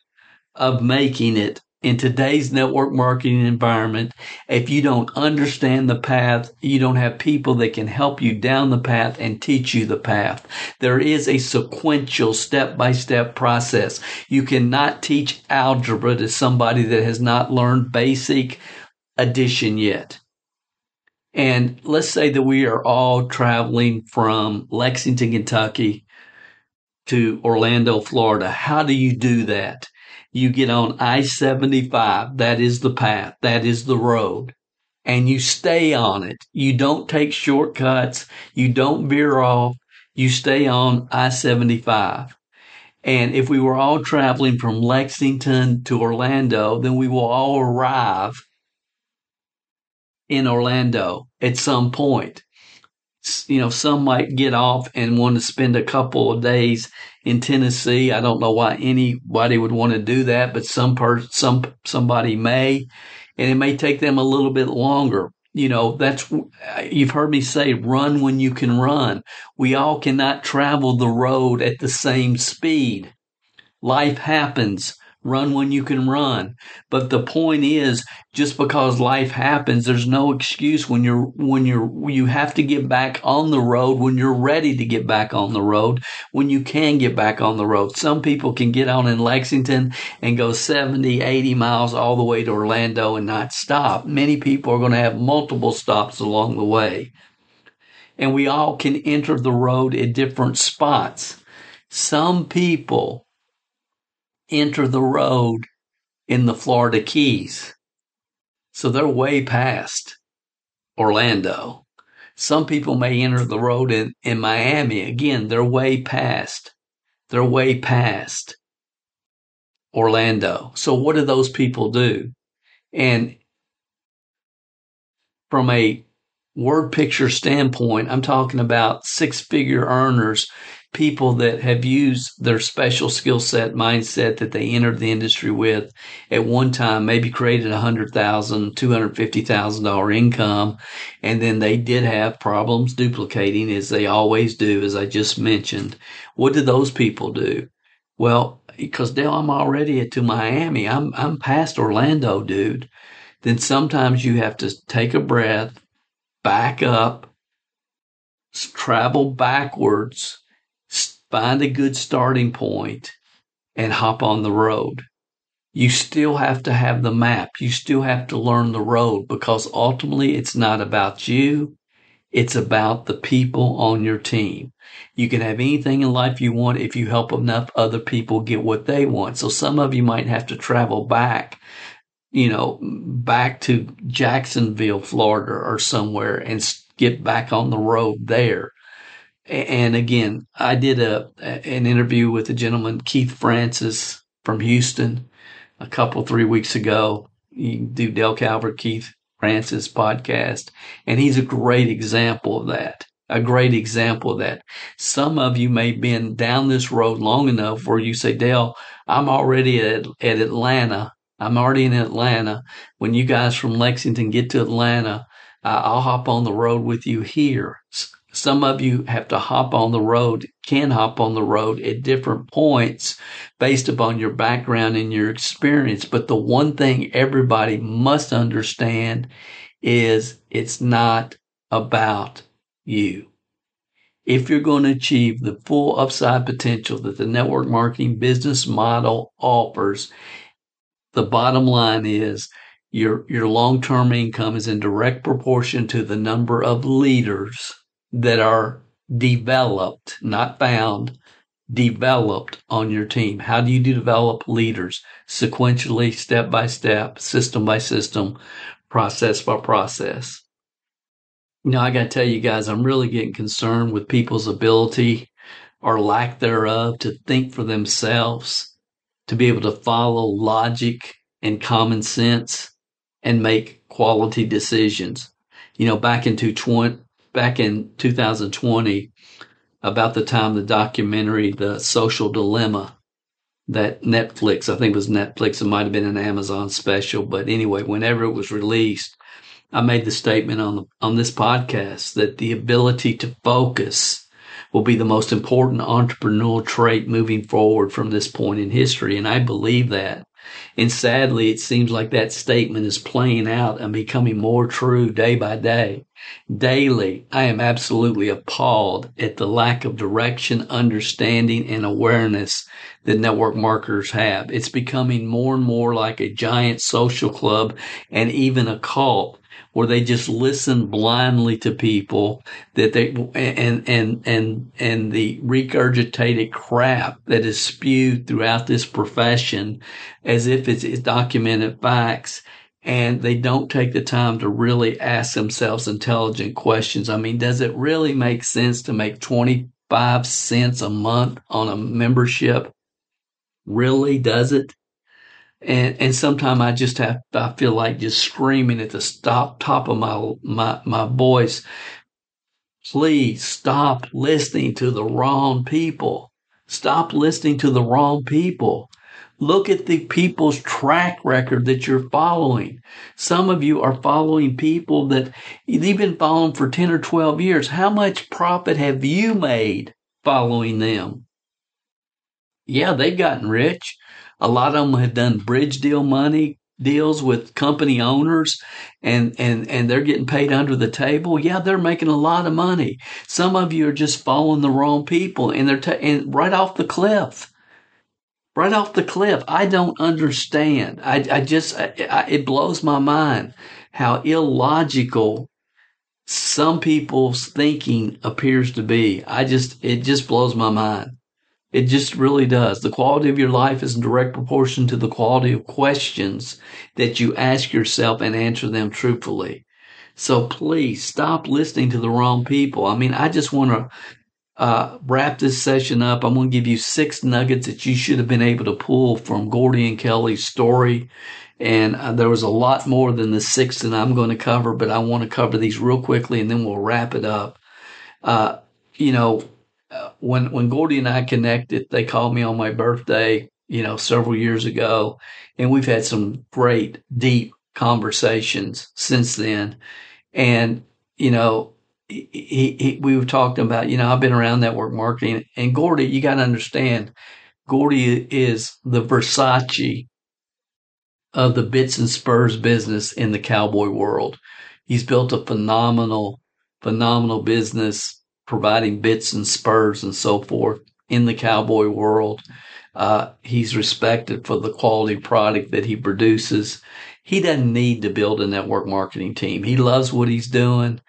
of making it in today's network marketing environment, if you don't understand the path, you don't have people that can help you down the path and teach you the path. There is a sequential step by step process. You cannot teach algebra to somebody that has not learned basic addition yet. And let's say that we are all traveling from Lexington, Kentucky to Orlando, Florida. How do you do that? You get on I 75. That is the path. That is the road. And you stay on it. You don't take shortcuts. You don't veer off. You stay on I 75. And if we were all traveling from Lexington to Orlando, then we will all arrive in Orlando at some point. You know, some might get off and want to spend a couple of days in Tennessee. I don't know why anybody would want to do that, but some person, some somebody may, and it may take them a little bit longer. You know, that's you've heard me say, run when you can run. We all cannot travel the road at the same speed. Life happens. Run when you can run. But the point is, just because life happens, there's no excuse when you're, when you're, you have to get back on the road when you're ready to get back on the road, when you can get back on the road. Some people can get on in Lexington and go 70, 80 miles all the way to Orlando and not stop. Many people are going to have multiple stops along the way. And we all can enter the road at different spots. Some people enter the road in the Florida Keys. So they're way past Orlando. Some people may enter the road in, in Miami. Again, they're way past. They're way past Orlando. So what do those people do? And from a word picture standpoint, I'm talking about six figure earners people that have used their special skill set mindset that they entered the industry with at one time, maybe created a hundred thousand, two hundred fifty thousand dollar income, and then they did have problems duplicating as they always do, as I just mentioned. What did those people do? Well, because Dale, I'm already to Miami. I'm I'm past Orlando, dude. Then sometimes you have to take a breath, back up, travel backwards, find a good starting point and hop on the road. You still have to have the map. You still have to learn the road because ultimately it's not about you. It's about the people on your team. You can have anything in life you want if you help enough other people get what they want. So some of you might have to travel back, you know, back to Jacksonville, Florida or somewhere and get back on the road there. And again, I did a an interview with a gentleman, Keith Francis from Houston, a couple three weeks ago. You do Dale Calvert, Keith Francis podcast, and he's a great example of that. A great example of that. Some of you may have been down this road long enough where you say, Dale, I'm already at, at Atlanta. I'm already in Atlanta. When you guys from Lexington get to Atlanta, I'll hop on the road with you here. Some of you have to hop on the road, can hop on the road at different points based upon your background and your experience. But the one thing everybody must understand is it's not about you. If you're going to achieve the full upside potential that the network marketing business model offers, the bottom line is your, your long-term income is in direct proportion to the number of leaders that are developed, not found, developed on your team. How do you develop leaders? Sequentially, step by step, system by system, process by process. Now, I got to tell you guys, I'm really getting concerned with people's ability or lack thereof to think for themselves, to be able to follow logic and common sense and make quality decisions. You know, back into 20, back in 2020, about the time the documentary, The Social Dilemma, that Netflix, I think it was Netflix, it might have been an Amazon special, but anyway, whenever it was released, I made the statement on the, on this podcast that the ability to focus will be the most important entrepreneurial trait moving forward from this point in history. And I believe that. And sadly, it seems like that statement is playing out and becoming more true day by day. Daily, I am absolutely appalled at the lack of direction, understanding, and awareness that network marketers have. It's becoming more and more like a giant social club and even a cult where they just listen blindly to people that they and and and and the regurgitated crap that is spewed throughout this profession as if it's, it's documented facts and they don't take the time to really ask themselves intelligent questions. I mean, does it really make sense to make 25 cents a month on a membership? Really, does it? And and sometimes I just have I feel like just screaming at the stop top of my my my voice. Please stop listening to the wrong people. Stop listening to the wrong people. Look at the people's track record that you're following. Some of you are following people that you've been following for 10 or 12 years. How much profit have you made following them? Yeah, they've gotten rich A lot of them have done bridge deal money deals with company owners and and and they're getting paid under the table. Yeah they're making a lot of money. Some of you are just following the wrong people and they're ta- and right off the cliff. Right off the cliff. I don't understand. I i just I, I, it blows my mind how illogical some people's thinking appears to be. I just it just blows my mind it just really does. The quality of your life is in direct proportion to the quality of questions that you ask yourself and answer them truthfully. So please stop listening to the wrong people. I mean, I just want to uh, wrap this session up. I'm going to give you six nuggets that you should have been able to pull from Gordy and Kelly's story. And uh, there was a lot more than the six that I'm going to cover, but I want to cover these real quickly and then we'll wrap it up. Uh, you know, when when Gordy and I connected, they called me on my birthday, you know, several years ago, and we've had some great, deep conversations since then. And you know, he, he, we were talking about, you know, I've been around network marketing, and Gordy, you got to understand, Gordy is the Versace of the bits and spurs business in the cowboy world. He's built a phenomenal, phenomenal business providing bits and spurs and so forth in the cowboy world. Uh, he's respected for the quality product that he produces. He doesn't need to build a network marketing team. He loves what he's doing.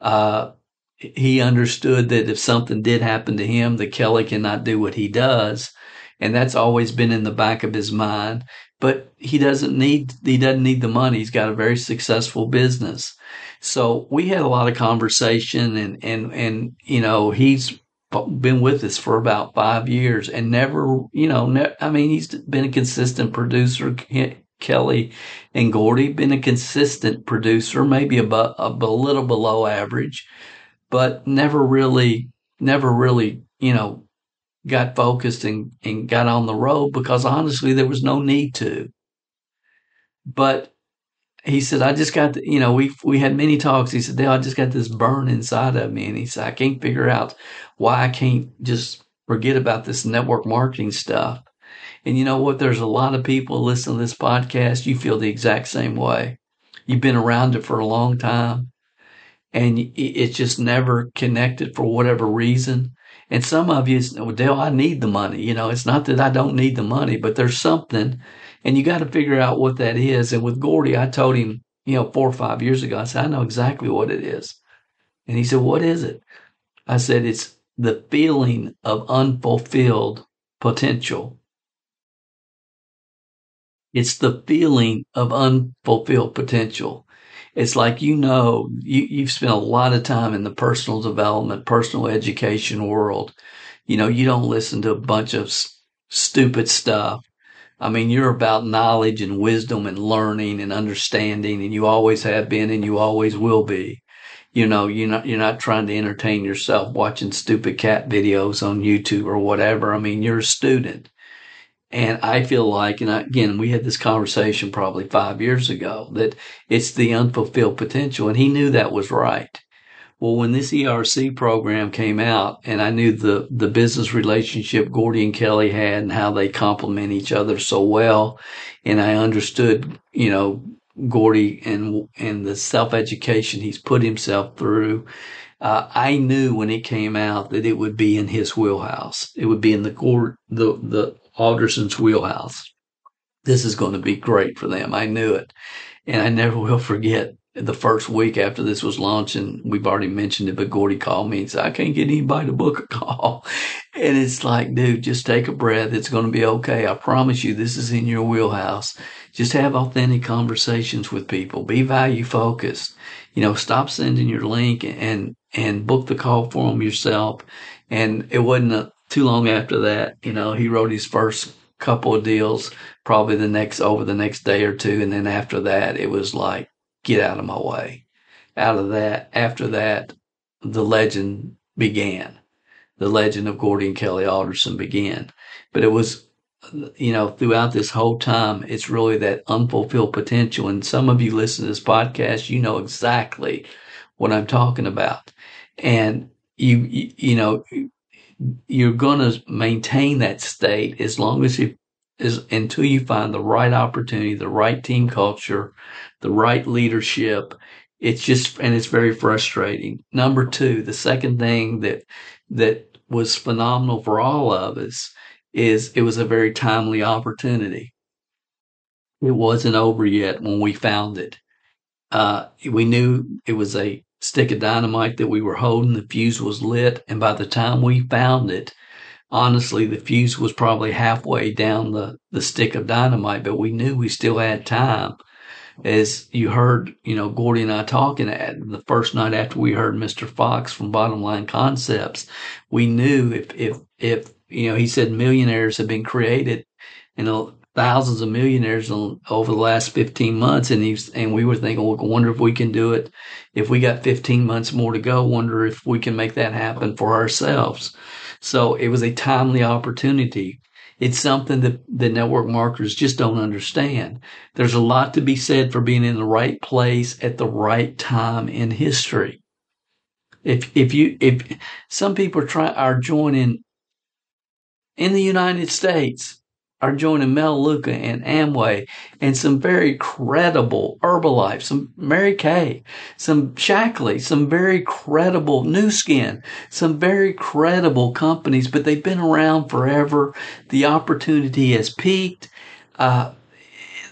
Uh, he understood that if something did happen to him, that Kelly cannot do what he does. And that's always been in the back of his mind. But he doesn't need, he doesn't need the money. He's got a very successful business. So we had a lot of conversation and, and, and, you know, he's been with us for about five years and never, you know, ne- I mean, he's been a consistent producer. Kelly and Gordy been a consistent producer, maybe a, a, a little below average, but never really, never really, you know, got focused and, and got on the road because honestly, there was no need to. But he said, I just got, the, you know, we we had many talks. He said, Dale, I just got this burn inside of me. And he said, I can't figure out why I can't just forget about this network marketing stuff. And you know what? There's a lot of people listening to this podcast. You feel the exact same way. You've been around it for a long time and it's just never connected for whatever reason. And some of you, well, Dale, I need the money. You know, it's not that I don't need the money, but there's something and you got to figure out what that is. And with Gordy, I told him, you know, four or five years ago, I said, I know exactly what it is. And he said, What is it? I said, It's the feeling of unfulfilled potential. It's the feeling of unfulfilled potential. It's like, you know, you, you've spent a lot of time in the personal development, personal education world. You know, you don't listen to a bunch of s- stupid stuff I mean, you're about knowledge and wisdom and learning and understanding, and you always have been and you always will be. You know, you're not, you're not trying to entertain yourself watching stupid cat videos on YouTube or whatever. I mean, you're a student. And I feel like, and I, again, we had this conversation probably five years ago that it's the unfulfilled potential. And he knew that was right. Well, when this ERC program came out and I knew the, the business relationship Gordy and Kelly had and how they complement each other so well. And I understood, you know, Gordy and, and the self education he's put himself through. Uh, I knew when it came out that it would be in his wheelhouse. It would be in the the, the Alderson's wheelhouse. This is going to be great for them. I knew it. And I never will forget the first week after this was launched, and we've already mentioned it, but Gordy called me and said, I can't get anybody to book a call. And it's like, dude, just take a breath. It's going to be okay. I promise you, this is in your wheelhouse. Just have authentic conversations with people. Be value focused. You know, stop sending your link and, and book the call for them yourself. And it wasn't a, too long after that, you know, he wrote his first couple of deals, probably the next, over the next day or two. And then after that, it was like, get out of my way. Out of that, after that, the legend began. The legend of Gordy and Kelly Alderson began. But it was, you know, throughout this whole time, it's really that unfulfilled potential. And some of you listen to this podcast, you know exactly what I'm talking about. And you, you, you know, you're going to maintain that state as long as you is until you find the right opportunity, the right team culture, the right leadership. It's just, and it's very frustrating. Number two, the second thing that, that was phenomenal for all of us is it was a very timely opportunity. It wasn't over yet when we found it. Uh, we knew it was a stick of dynamite that we were holding. The fuse was lit. And by the time we found it, honestly, the fuse was probably halfway down the, the stick of dynamite, but we knew we still had time. As you heard, you know, Gordy and I talking at the first night after we heard Mr. Fox from Bottom Line Concepts, we knew if, if, if, you know, he said millionaires have been created and thousands of millionaires over the last 15 months. And he's, and we were thinking, well, wonder if we can do it. If we got 15 months more to go, wonder if we can make that happen for ourselves. So it was a timely opportunity. It's something that the network marketers just don't understand. There's a lot to be said for being in the right place at the right time in history. If, if you, if some people are trying, are joining in the United States, are joining Melaleuca and Amway and some very credible Herbalife, some Mary Kay, some Shaklee, some very credible Nu Skin, some very credible companies, but they've been around forever. The opportunity has peaked. Uh,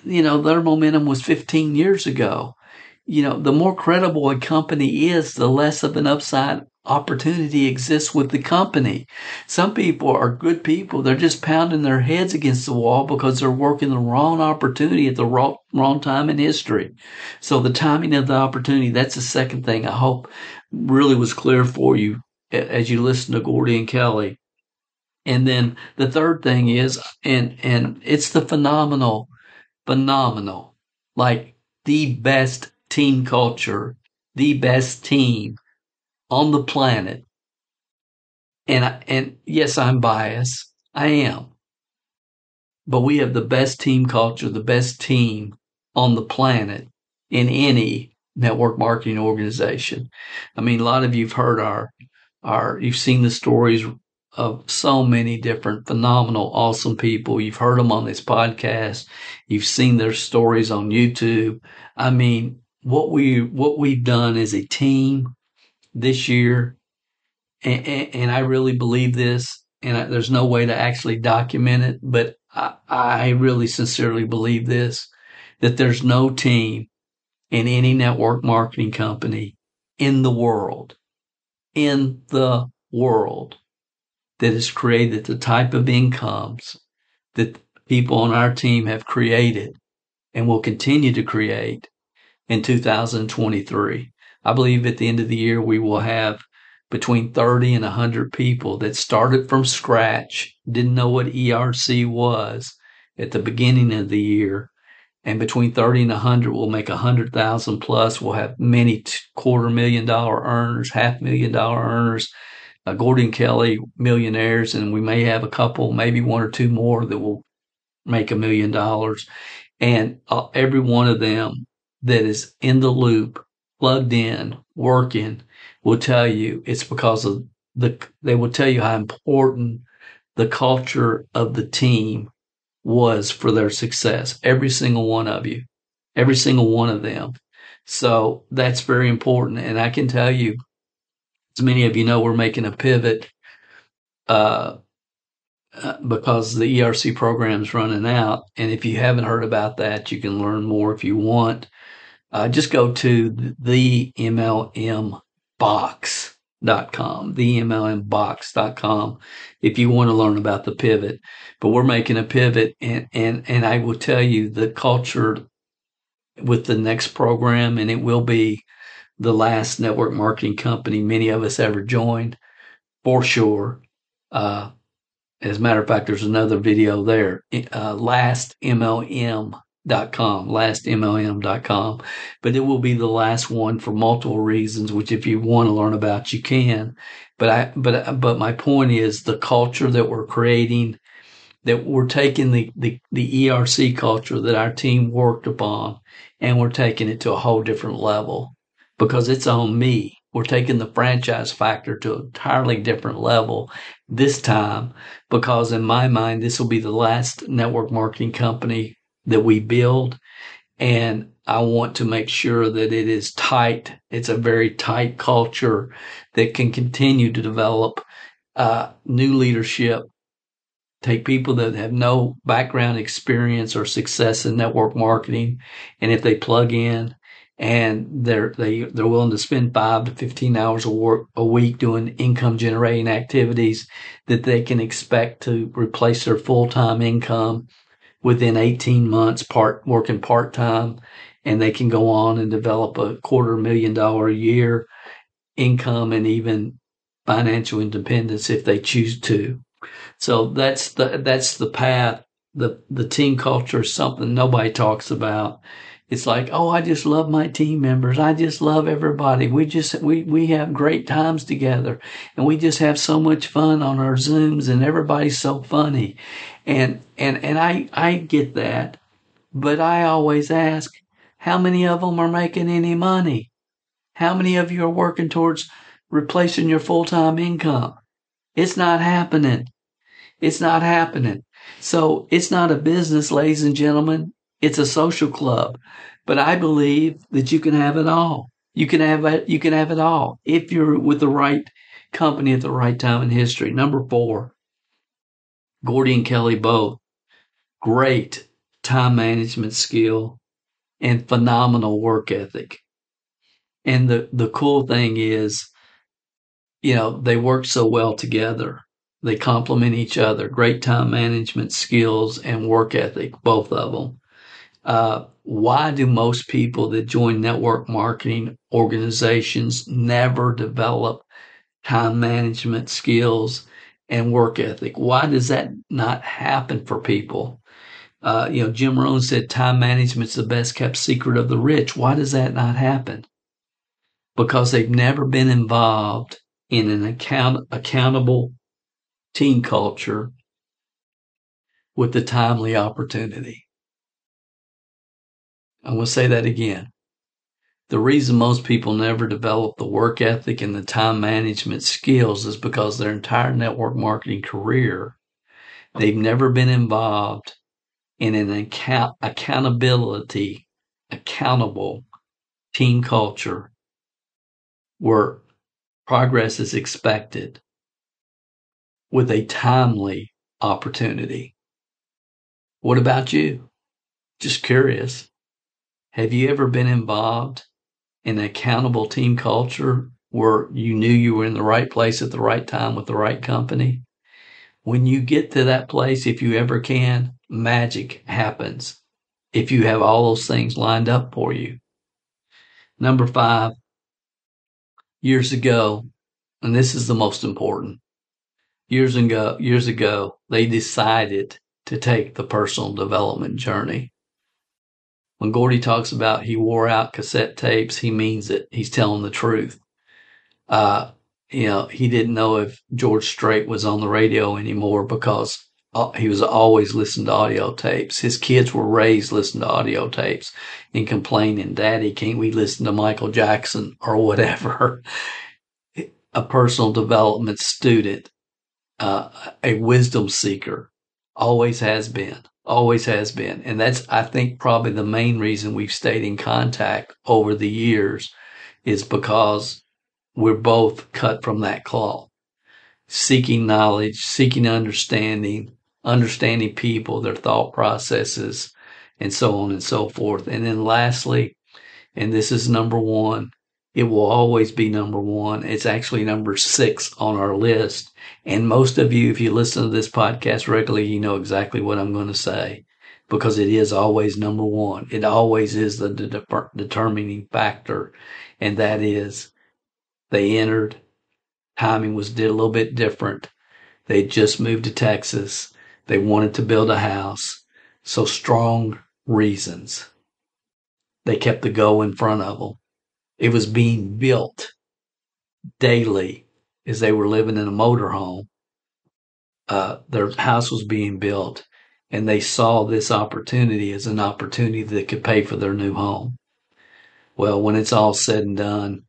you know, their momentum was 15 years ago. You know, the more credible a company is, the less of an upside opportunity exists with the company. Some people are good people. They're just pounding their heads against the wall because they're working the wrong opportunity at the wrong, wrong time in history. So the timing of the opportunity, that's the second thing I hope really was clear for you as you listen to Gordy and Kelly. And then the third thing is, and, and it's the phenomenal, phenomenal, like the best team culture, the best team on the planet. And, and yes, I'm biased. I am. But we have the best team culture, the best team on the planet in any network marketing organization. I mean, a lot of you've heard our, our, you've seen the stories of so many different phenomenal, awesome people. You've heard them on this podcast. You've seen their stories on YouTube. I mean, what we, what we've done as a team this year, and, and, and I really believe this, and I, there's no way to actually document it, but I, I really sincerely believe this that there's no team in any network marketing company in the world, in the world that has created the type of incomes that people on our team have created and will continue to create in 2023. I believe at the end of the year, we will have between 30 and 100 people that started from scratch, didn't know what ERC was at the beginning of the year. And between 30 and 100, we'll make 100,000 plus. We'll have many quarter million dollar earners, half million dollar earners, uh, Gordon Kelly millionaires, and we may have a couple, maybe one or two more that will make a million dollars. And uh, every one of them that is in the loop plugged in, working, will tell you it's because of the, they will tell you how important the culture of the team was for their success. Every single one of you, every single one of them. So that's very important. And I can tell you, as many of you know, we're making a pivot, uh, uh, because the ERC program is running out. And if you haven't heard about that, you can learn more if you want uh, just go to the MLMbox.com, the MLMbox.com if you want to learn about the pivot. But we're making a pivot and, and, and I will tell you the culture with the next program, and it will be the last network marketing company many of us ever joined for sure. Uh, as a matter of fact, there's another video there. Uh, last MLM dot com, lastmlm.com, but it will be the last one for multiple reasons, which if you want to learn about, you can. But I, but, but my point is the culture that we're creating, that we're taking the, the, the ERC culture that our team worked upon and we're taking it to a whole different level because it's on me. we're taking the franchise factor to an entirely different level this time because in my mind, this will be the last network marketing company that we build. And I want to make sure that it is tight. It's a very tight culture that can continue to develop uh, new leadership. Take people that have no background experience or success in network marketing, and if they plug in and they're they they're willing to spend five to fifteen hours work a week doing income generating activities that they can expect to replace their full time income within eighteen months, part working part time, and they can go on and develop a quarter million dollar a year income and even financial independence if they choose to. So that's the that's the path. The the team culture is something nobody talks about it's like, oh, I just love my team members. I just love everybody. We just, we, we have great times together and we just have so much fun on our Zooms and everybody's so funny. And, and, and I, I get that, but I always ask, how many of them are making any money? How many of you are working towards replacing your full-time income? It's not happening. It's not happening. So it's not a business, ladies and gentlemen. It's a social club, but I believe that you can have it all. You can have it. You can have it all if you're with the right company at the right time in history. Number four, Gordy and Kelly both great time management skill and phenomenal work ethic. And the, the cool thing is, you know, they work so well together. They complement each other. Great time management skills and work ethic, both of them. Uh, why do most people that join network marketing organizations never develop time management skills and work ethic? Why does that not happen for people? Uh, you know, Jim Rohn said time management's the best kept secret of the rich. Why does that not happen? Because they've never been involved in an account, accountable team culture with the timely opportunity. I'm going to say that again. The reason most people never develop the work ethic and the time management skills is because their entire network marketing career, they've never been involved in an account, accountability, accountable team culture where progress is expected with a timely opportunity. What about you? Just curious. Have you ever been involved in an accountable team culture where you knew you were in the right place at the right time with the right company? When you get to that place, if you ever can, magic happens. If you have all those things lined up for you. Number five, years ago, and this is the most important. Years ago, years ago, they decided to take the personal development journey when Gordy talks about he wore out cassette tapes, he means it. He's telling the truth. Uh, you know, he didn't know if George Strait was on the radio anymore because uh, he was always listening to audio tapes. His kids were raised listening to audio tapes and complaining, Daddy, can't we listen to Michael Jackson or whatever? A personal development student, uh, a wisdom seeker, always has been always has been. And that's, I think, probably the main reason we've stayed in contact over the years is because we're both cut from that cloth, seeking knowledge, seeking understanding, understanding people, their thought processes, and so on and so forth. And then lastly, and this is number one, it will always be number one. It's actually number six on our list. And most of you, if you listen to this podcast regularly, you know exactly what I'm going to say because it is always number one. It always is the de- determining factor. And that is they entered. Timing was did a little bit different. They just moved to Texas. They wanted to build a house. So strong reasons. They kept the goal in front of them it was being built daily as they were living in a motorhome. Uh, their house was being built and they saw this opportunity as an opportunity that could pay for their new home. Well, when it's all said and done,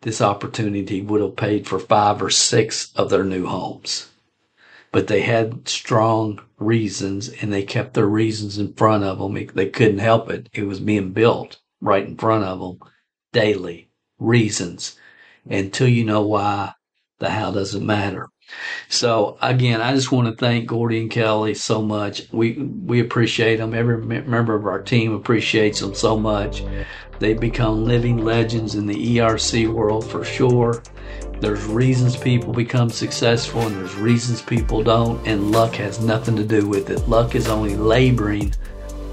this opportunity would have paid for five or six of their new homes. But they had strong reasons and they kept their reasons in front of them. They couldn't help it. It was being built right in front of them daily. Reasons. Until you know why, the how doesn't matter. So again, I just want to thank Gordy and Kelly so much. We we appreciate them. Every member of our team appreciates them so much. They've become living legends in the ERC world for sure. There's reasons people become successful and there's reasons people don't, and luck has nothing to do with it. Luck is only laboring.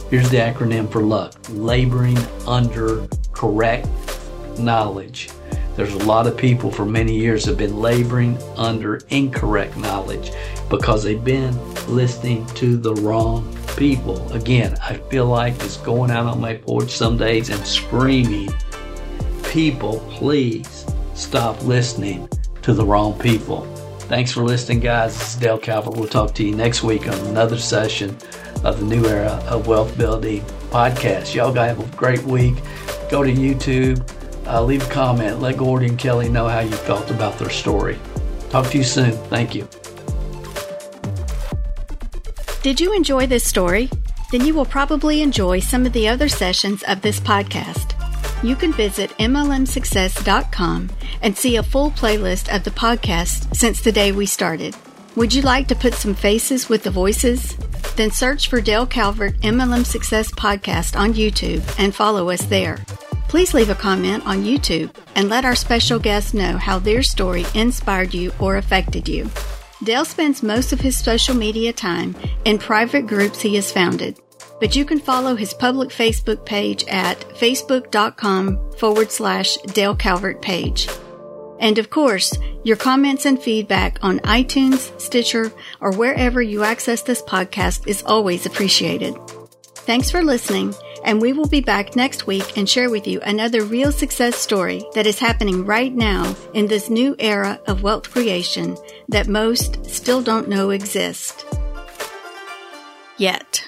Here's the acronym for luck laboring under correct knowledge. There's a lot of people for many years have been laboring under incorrect knowledge because they've been listening to the wrong people. Again, I feel like it's going out on my porch some days and screaming, people, please stop listening to the wrong people. Thanks for listening, guys. This is Dale Calvert. We'll talk to you next week on another session of the new era of wealth building podcast. Y'all guys have a great week. Go to YouTube uh, leave a comment. Let Gordy and Kelly know how you felt about their story. Talk to you soon. Thank you. Did you enjoy this story? Then you will probably enjoy some of the other sessions of this podcast. You can visit MLMsuccess.com and see a full playlist of the podcast since the day we started. Would you like to put some faces with the voices? Then search for Dale Calvert MLM Success Podcast on YouTube and follow us there. Please leave a comment on YouTube and let our special guests know how their story inspired you or affected you. Dale spends most of his social media time in private groups he has founded, but you can follow his public Facebook page at facebook.com forward slash Dale Calvert page. And of course, your comments and feedback on iTunes, Stitcher, or wherever you access this podcast is always appreciated. Thanks for listening and we will be back next week and share with you another real success story that is happening right now in this new era of wealth creation that most still don't know exist. Yet.